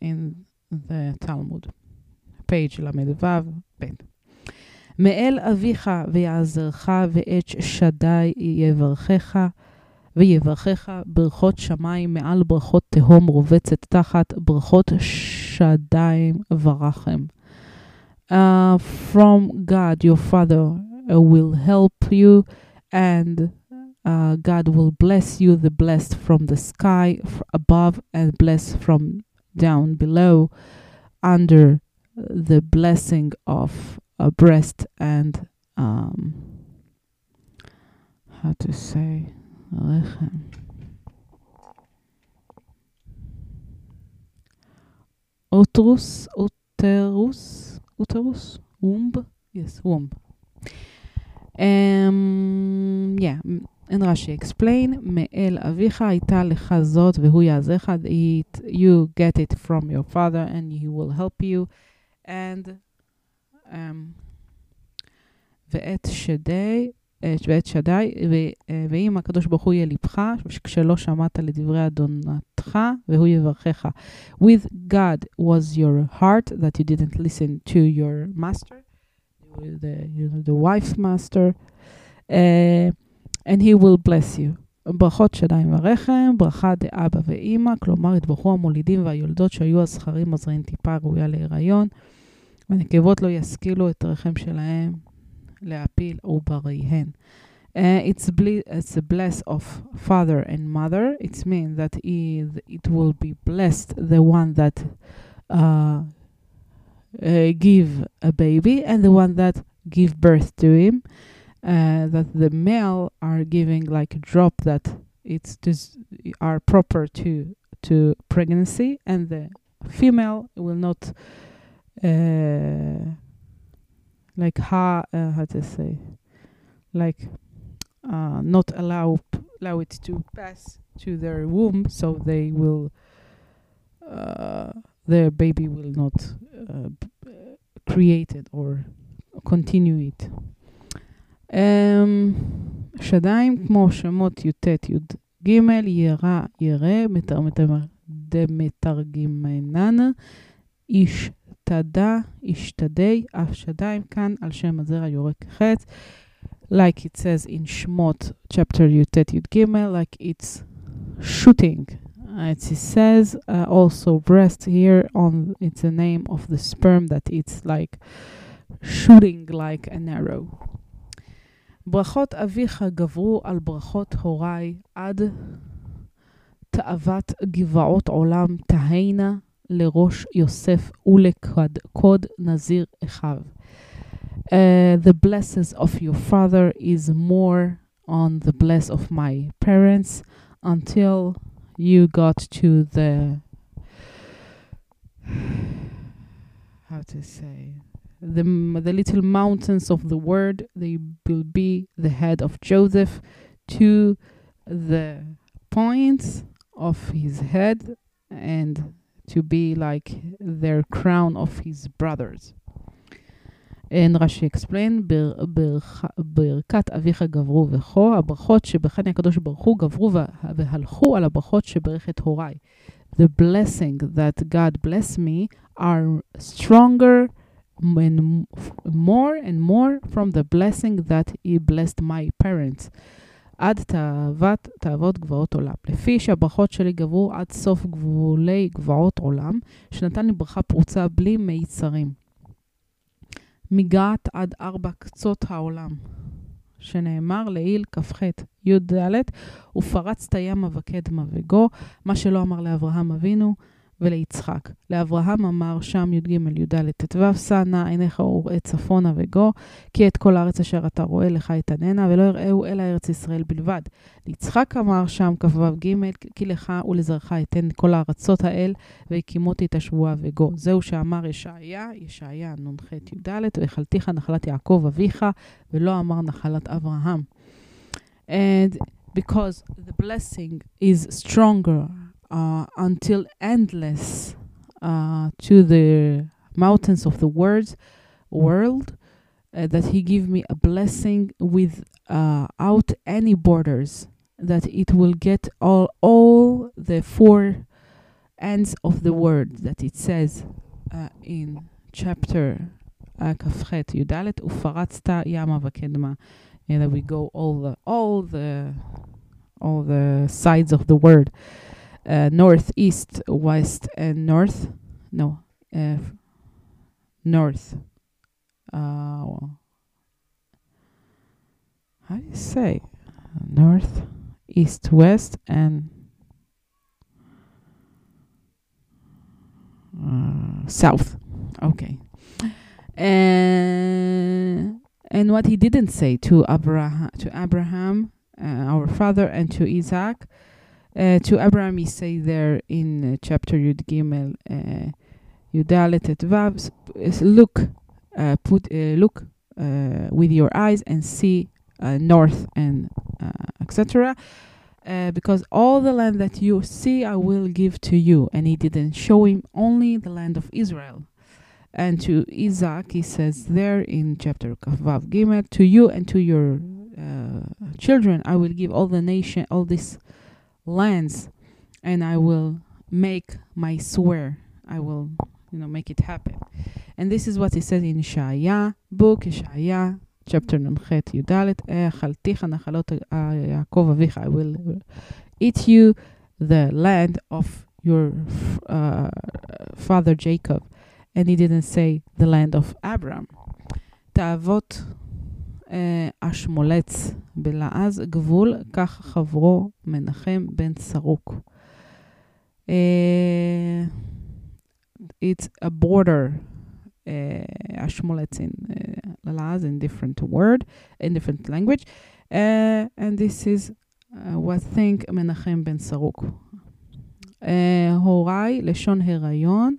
in the Talmud, page lamid bet. מאל אביך ויעזרך, ואת שדי יברכך. ויברכך ברכות שמיים מעל ברכות תהום רובצת תחת ברכות שדיים ורחם. Uh, from God, your Father uh, will help you, and uh, God will bless you, the blessed from the sky f- above and blessed from down below, under the blessing of a breast and um, how to say רחם. אוטרוס, אוטרוס, אוטרוס, וומב. Um, yeah, in Rashi explain, מאל אביך הייתה לך זאת והוא יעזך, it, you get it from your father and he will help you, and um, ואת שדי ואת שדי, ואם הקדוש ברוך הוא יהיה לבך, כשלא שמעת לדברי אדונתך, והוא יברכך. With God was your heart that you didn't listen to your master, the, you know, the wife master, uh, and he will bless you. ברכות שדיים ורחם, ברכה דאבא ואימא, כלומר התברכו המולידים והיולדות שהיו הזכרים מזריעים טיפה ראויה להיריון, ונקבות לא ישכילו את הרחם שלהם להפיל עובריהן. Uh, it's, ble- it's a bless of father and mother. It means that he, it will be blessed the one that uh, uh, give a baby and the one that give birth to him. Uh, that the male are giving like a drop that it's just are proper to to pregnancy, and the female will not uh, like how uh, how to say like uh, not allow allow it to pass to their womb so they will uh, their baby will not uh, create it or continue it. Um, שדיים כמו שמות י"ט י"ג ירא ירא דמתרגמנן איש תדה, השתדי, אף שדיים, כאן על שם הזרע יורק חץ. Like it says in Shmot chapter י"ט י"ג, like it's shooting. Uh, it says uh, also breast here on it's a name of the sperm that it's like shooting like an arrow. ברכות אביך גברו על ברכות הוריי עד תאוות גבעות עולם תהיינה לראש יוסף ולקוד נזיר אחיו. Uh, the blessings of your father is more on the bless of my parents until you got to the how to say the the little mountains of the word they will be the head of Joseph to the points of his head and to be like their crown of his brothers. And Rashi explain, ברכת אביך גברו וכו, הברכות שבחני הקדוש ברוך הוא גברו והלכו על הברכות שברך את הוריי. The blessing that God bless me are stronger and more and more from the blessing that he blessed my parents. עד תאוות, תאוות גבעות עולם. לפי שהברכות שלי גברו עד סוף גבולי גבעות עולם, שנתן לי ברכה פרוצה בלי מיצרים. מגעת עד ארבע קצות העולם, שנאמר לעיל כ"ח י"ד, ופרצת ימה וקדמה וגו, מה שלא אמר לאברהם אבינו, וליצחק. לאברהם אמר שם י"ג י"ד ט"ו, שא נא עיניך וראה צפונה וגו, כי את כל הארץ אשר אתה רואה לך אתננה, ולא יראהו אלא ארץ ישראל בלבד. ליצחק אמר שם כ"ו ג', כי לך ולזרעך אתן כל הארצות האל, והקימותי את השבועה וגו. זהו שאמר ישעיה, ישעיה נ"ח י"ד, והחלתיך נחלת יעקב אביך, ולא אמר נחלת אברהם. And because the blessing is stronger uh, until endless uh, to the mountains of the words, world, uh, that He give me a blessing without any borders, that it will get all all the four ends of the word that it says uh, in chapter uh, כ"ח י"ד, ופרצת ימה וקדמה. And that we go all the all the all the sides of the word. uh, north, east, west, and north. No, uh, north. Uh, how do you say? North, east, west, and uh, south. Okay. And and what he didn't say to Abraham, to Abraham, uh, our father, and to Isaac, uh, to Abraham, he say there in uh, chapter Yud Gimel, uh, Yudalet et Vav, look, uh, put uh, look uh, with your eyes and see uh, north and uh, etc. Uh, because all the land that you see, I will give to you. And he didn't show him only the land of Israel. And to Isaac, he says there in chapter Vav Gimel, to you and to your uh, children, I will give all the nation, all this lands and I will make my swear. I will, you know, make it happen. And this is what he says in Shaya, book Shaya, chapter נ"ח י"ד, אכלתיך נחלות יעקב אביך, I will eat you the land of your uh, father Jacob. And he didn't say the land of Abraham. תאוות השמולץ בלעז גבול, כך חברו מנחם בן סרוק. Uh, it's a border, השמולץ in uh, ללעז in different word, in different language, uh, and this is uh, what think מנחם בן סרוק. הוריי, לשון הריון,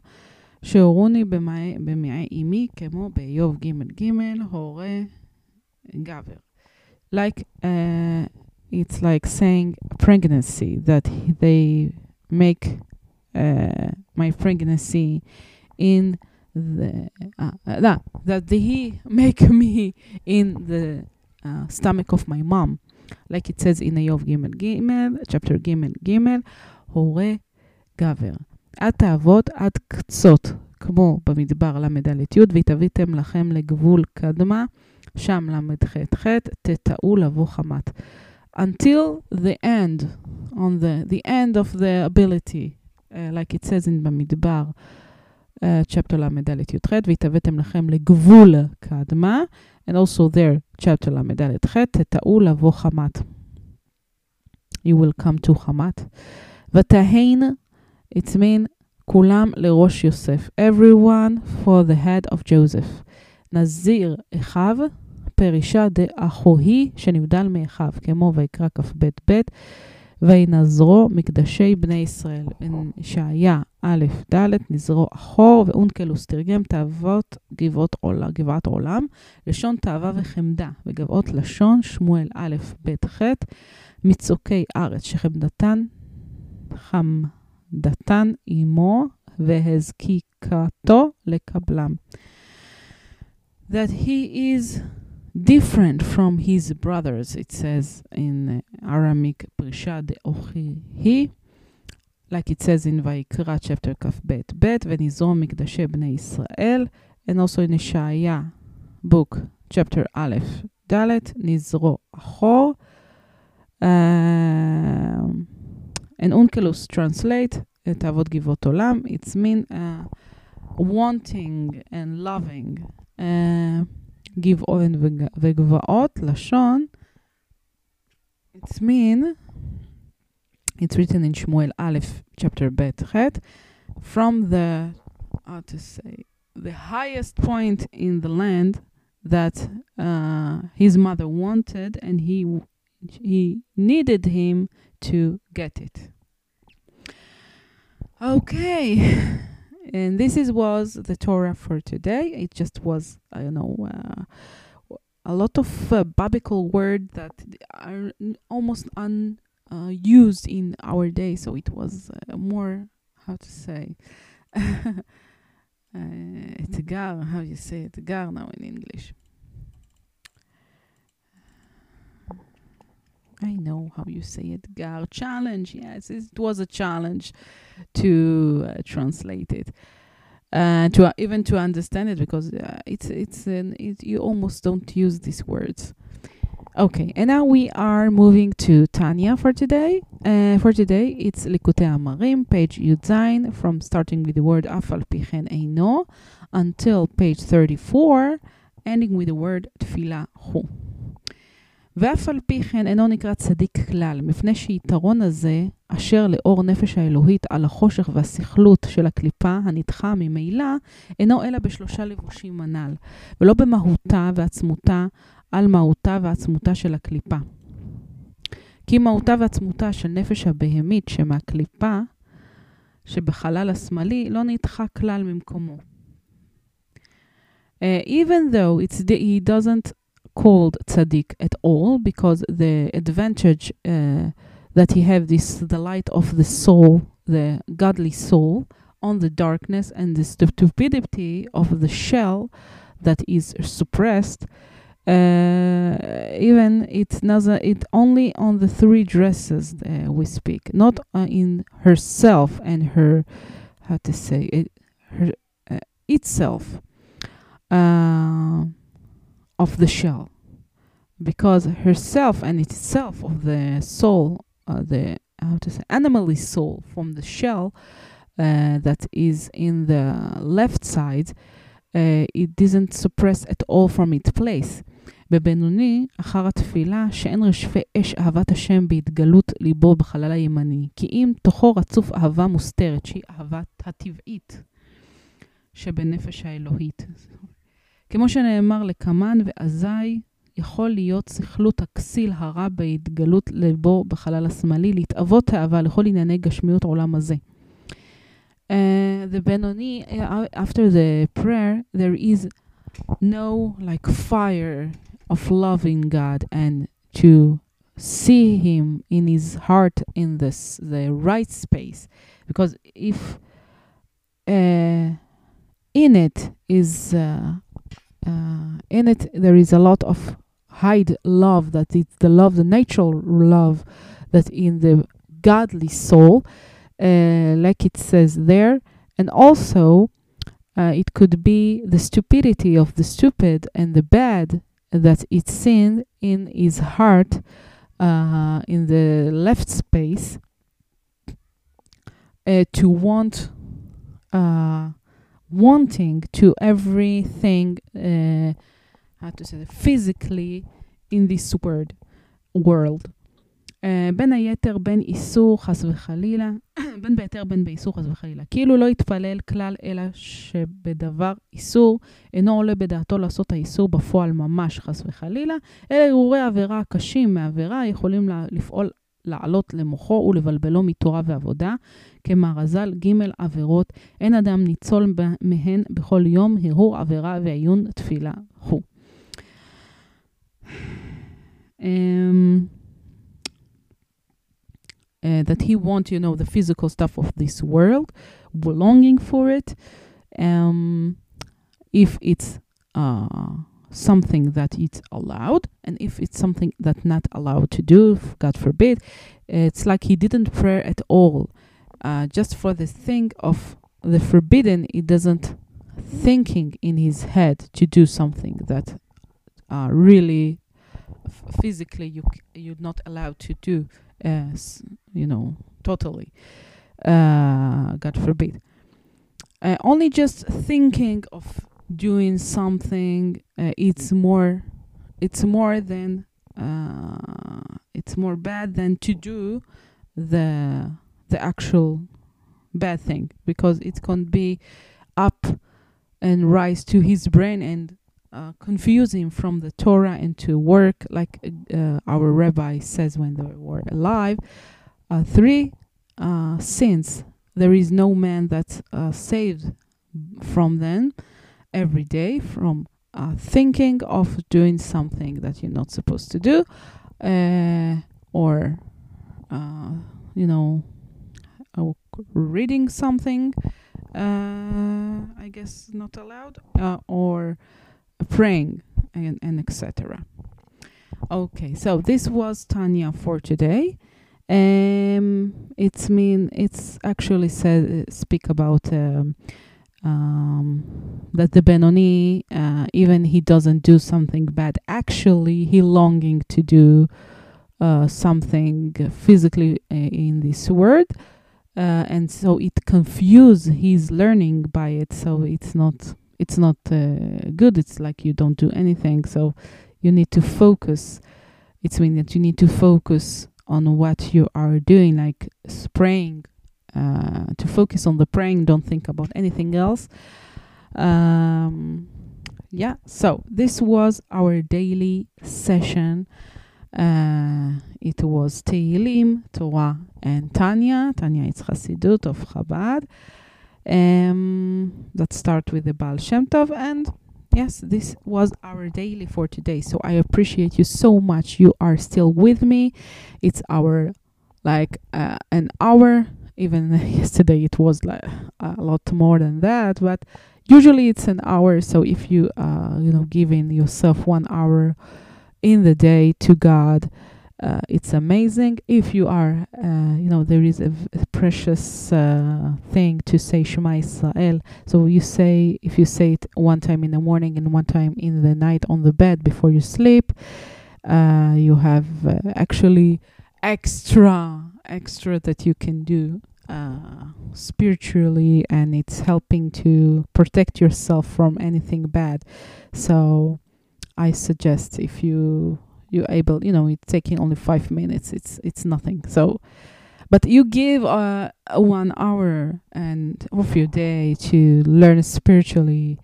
שהורוני במעי אמי, כמו באיוב ג' ג', הורה gaver. Like uh, it's like saying pregnancy that they make uh, my pregnancy in the uh, that that he make me in the uh, stomach of my mom, like it says in Ayov Gimel Gimel, chapter Gimel Gimel, הורה גבר. עד תאבות עד קצות, כמו במדבר ל"ד י', והתהוויתם לכם לגבול קדמה. שם ל"ח-ח, תטעו לבוא חמת. Until the end, on the, the end of the ability, uh, like it says in במדבר, uh, chapter ל"ד י"ח, והתהוויתם לכם לגבול קדמה, and also there, chapter ל"ד ח', תטעו לבוא חמת. You will come to חמת. ותהן, it's mean, כולם לראש יוסף. Everyone for the head of Joseph. נזיר אחיו, פרישה דאחוהי שנבדל מאחיו, כמו ויקרא כ"ב ב', וינזרו מקדשי בני ישראל. שהיה א' ד', נזרו אחור, ואונקלוס תרגם תאוות גבעות עולה, גבעת עולם, לשון תאווה וחמדה, וגבעות לשון שמואל א' ב' ח', מצוקי ארץ שחמדתן, חמדתן עמו, והזקיקתו לקבלם. That he is different from his brothers, it says in Aramaic, פרישה דאוכי like it says in Vaikra chapter כ"ב Bet, וניזום מקדשי Bnei Israel, and also in ישעיה, book, chapter Aleph ד', Nizro Achor, um, and Onkelos translate את אבות גבעות עולם, it's mean uh, wanting and loving. Uh, גבעון וגבעות, לשון, it's mean, it's written in שמואל א', chapter ב' ח', from the how to say the highest point in the land that uh, his mother wanted, and he he needed him to get it. Okay, And this is was the Torah for today. It just was, I don't know, uh, a lot of uh, biblical word that are almost unused uh, in our day. So it was uh, more, how to say, uh, etgar, how you say etgar now in English. I know how you say it, gar challenge. Yes, it was a challenge to uh, translate it, uh, to uh, even to understand it because uh, it's it's an, it, you almost don't use these words. Okay, and now we are moving to Tanya for today. Uh, for today, it's Likutei Amarim, page Yudzain, from starting with the word Afal Pichen Eino until page 34, ending with the word Tfila Hu. ואף על פי כן אינו נקרא צדיק כלל, מפני שיתרון הזה, אשר לאור נפש האלוהית על החושך והסכלות של הקליפה הנדחה ממילא, אינו אלא בשלושה לבושים הנ"ל, ולא במהותה ועצמותה על מהותה ועצמותה של הקליפה. כי מהותה ועצמותה של נפש הבהמית שמהקליפה, שבחלל השמאלי, לא נדחה כלל ממקומו. Uh, even though it's the, he doesn't called tzaddik at all because the advantage uh, that he have this the light of the soul the godly soul on the darkness and the stupidity of the shell that is suppressed. Uh, even it doesn't it only on the three dresses uh, we speak. Not uh, in herself and her how to say it her uh, itself. Uh, of the shell because herself and itself of the soul uh, the how to say animally soul from the shell uh, that is in the left side uh, it doesn't suppress at all from its place. בבינוני, אחר התפילה, שאין רשפי אש אהבת השם בהתגלות ליבו בחלל הימני, כי אם תוכו רצוף אהבה מוסתרת, שהיא אהבת הטבעית שבנפש האלוהית. כמו שנאמר לקמן ואזי יכול להיות סכלות הכסיל הרע בהתגלות ליבו בחלל השמאלי, להתאבות האהבה לכל ענייני גשמיות עולם הזה. Uh, the Benoni, uh, after the prayer, there is no like fire of loving God and to see Him in His heart in this the right space, because if uh, in it is uh, uh, in it there is a lot of hide love that it's the love the natural love that in the godly soul uh, like it says there. And also uh, it could be the stupidity of the stupid and the bad that it's seen in his heart uh, in the left space uh, to want uh, wanting to everything uh, how to say physically in this word world Uh, בין היתר בין איסור חס וחלילה, בין בהיתר בין באיסור חס וחלילה. כאילו לא יתפלל כלל אלא שבדבר איסור אינו עולה בדעתו לעשות האיסור בפועל ממש חס וחלילה, אלא הרהורי עבירה קשים מעבירה יכולים לפעול לעלות למוחו ולבלבלו מתורה ועבודה, כמרזל ג' עבירות, אין אדם ניצול מהן בכל יום, הרהור עבירה ועיון תפילה הוא. Um, uh, that he wants, you know, the physical stuff of this world, longing for it. Um, if it's uh, something that it's allowed, and if it's something that not allowed to do, God forbid, it's like he didn't pray at all. Uh, just for the thing of the forbidden, he doesn't thinking in his head to do something that uh, really physically you you're not allowed to do as you know totally uh, god forbid. Uh, only just thinking of doing something uh, it's more it's more than uh, it's more bad than to do the the actual bad thing because it can be up and rise to his brain and uh, confuse him from the Torah and to work like uh, our rabbi says when they were alive. Uh, three uh, sins. There is no man that's uh, saved from them every day from uh, thinking of doing something that you're not supposed to do or you know reading something I guess not allowed or praying and, and etc. Okay, so this was Tanya for today. Um, it's mean it's actually said speak about um, um, that the Benoni, uh, even he doesn't do something bad. Actually, he longing to do uh, something physically uh, in this word, uh, and so it confuse his learning by it. So it's not it's not uh, good. It's like you don't do anything. So you need to focus. It's mean that you need to focus on what you are doing, like spraying. Uh, to focus on the praying. Don't think about anything else. Um, yeah. So this was our daily session. Uh, it was Tehillim, Torah, and Tanya. Tanya is Chassidut of Chabad um, that start with the Baal Shem Tov. And yes, this was our daily for today. So I appreciate you so much. You are still with me. It's our like uh, an hour. Even yesterday it was like a lot more than that, but usually it's an hour. So if you uh, you know giving yourself one hour in the day to God. Uh, it's amazing. If you are uh, you know there is a, precious uh, thing to say Shema Israel so you say if you say it one time in the morning and one time in the night on the bed before you sleep uh, you have uh, actually extra extra that you can do uh, spiritually and it's helping to protect yourself from anything bad. So I suggest if you you're able you know it's taking only five minutes it's it's nothing. So but you give uh, one hour and of your day to learn spiritually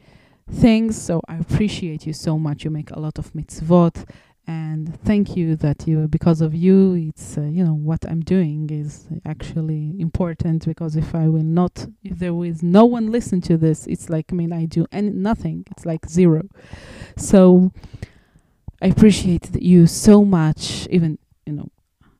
things. So i appreciate you so much. You make a lot of mitzvot and thank you that you because of you it's uh, you know what i'm doing is actually important because if i will not if there is no one listen to this it's like i mean i do any nothing it's like zero so I appreciate you so much. Even you know,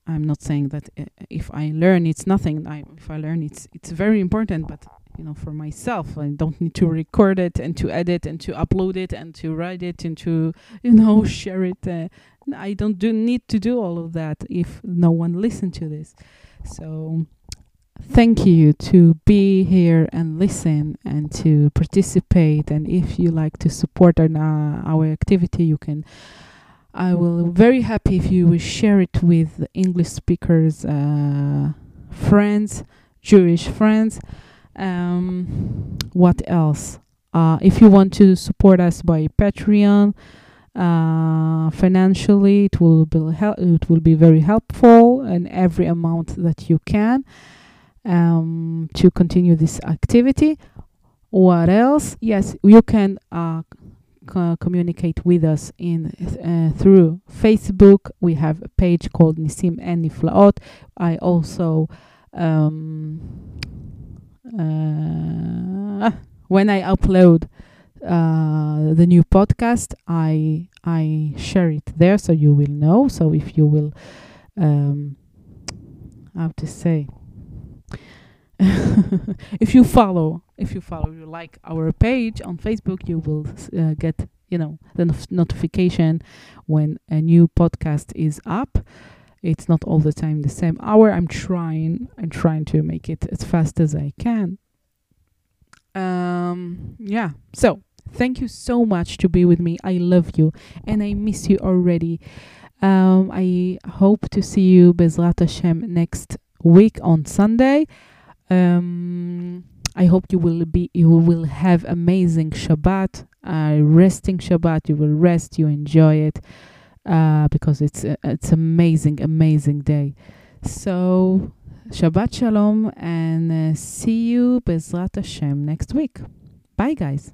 I'm not saying that uh, if I learn, it's nothing. I, if I learn, it's it's very important. But you know, for myself, I don't need to record it and to edit and to upload it and to write it and to you know share it. Uh, I don't do need to do all of that if no one listen to this. So thank you to be here and listen and to participate and if you like to support our, uh, our activity you can I will very happy if you will share it with English speakers, uh, friends, Jewish friends. Um, what else? Uh, if you want to support us by Patreon, uh, financially, it will be hel- it will be very helpful, and every amount that you can um, to continue this activity. What else? Yes, you can uh, communicate with us in uh, through Facebook. We have a page called Nisim and Niflaot. I also um, uh, when I upload uh, the new podcast, I I share it there so you will know. So if you will, um, how to say, if you follow if you follow you like our page on facebook you will uh, get you know the no- notification when a new podcast is up it's not all the time the same. Hour i'm trying i'm trying to make it as fast as i can. Um yeah. So thank you so much to be with me. I love you and i miss you already. Um i hope to see you bezrat hashem next week on sunday. Um, I hope you will be you will have amazing Shabbat, uh, resting Shabbat. You will rest, you enjoy it, uh, because it's uh, it's amazing, amazing day. So Shabbat Shalom and uh, see you Bezrat Hashem next week. Bye, guys.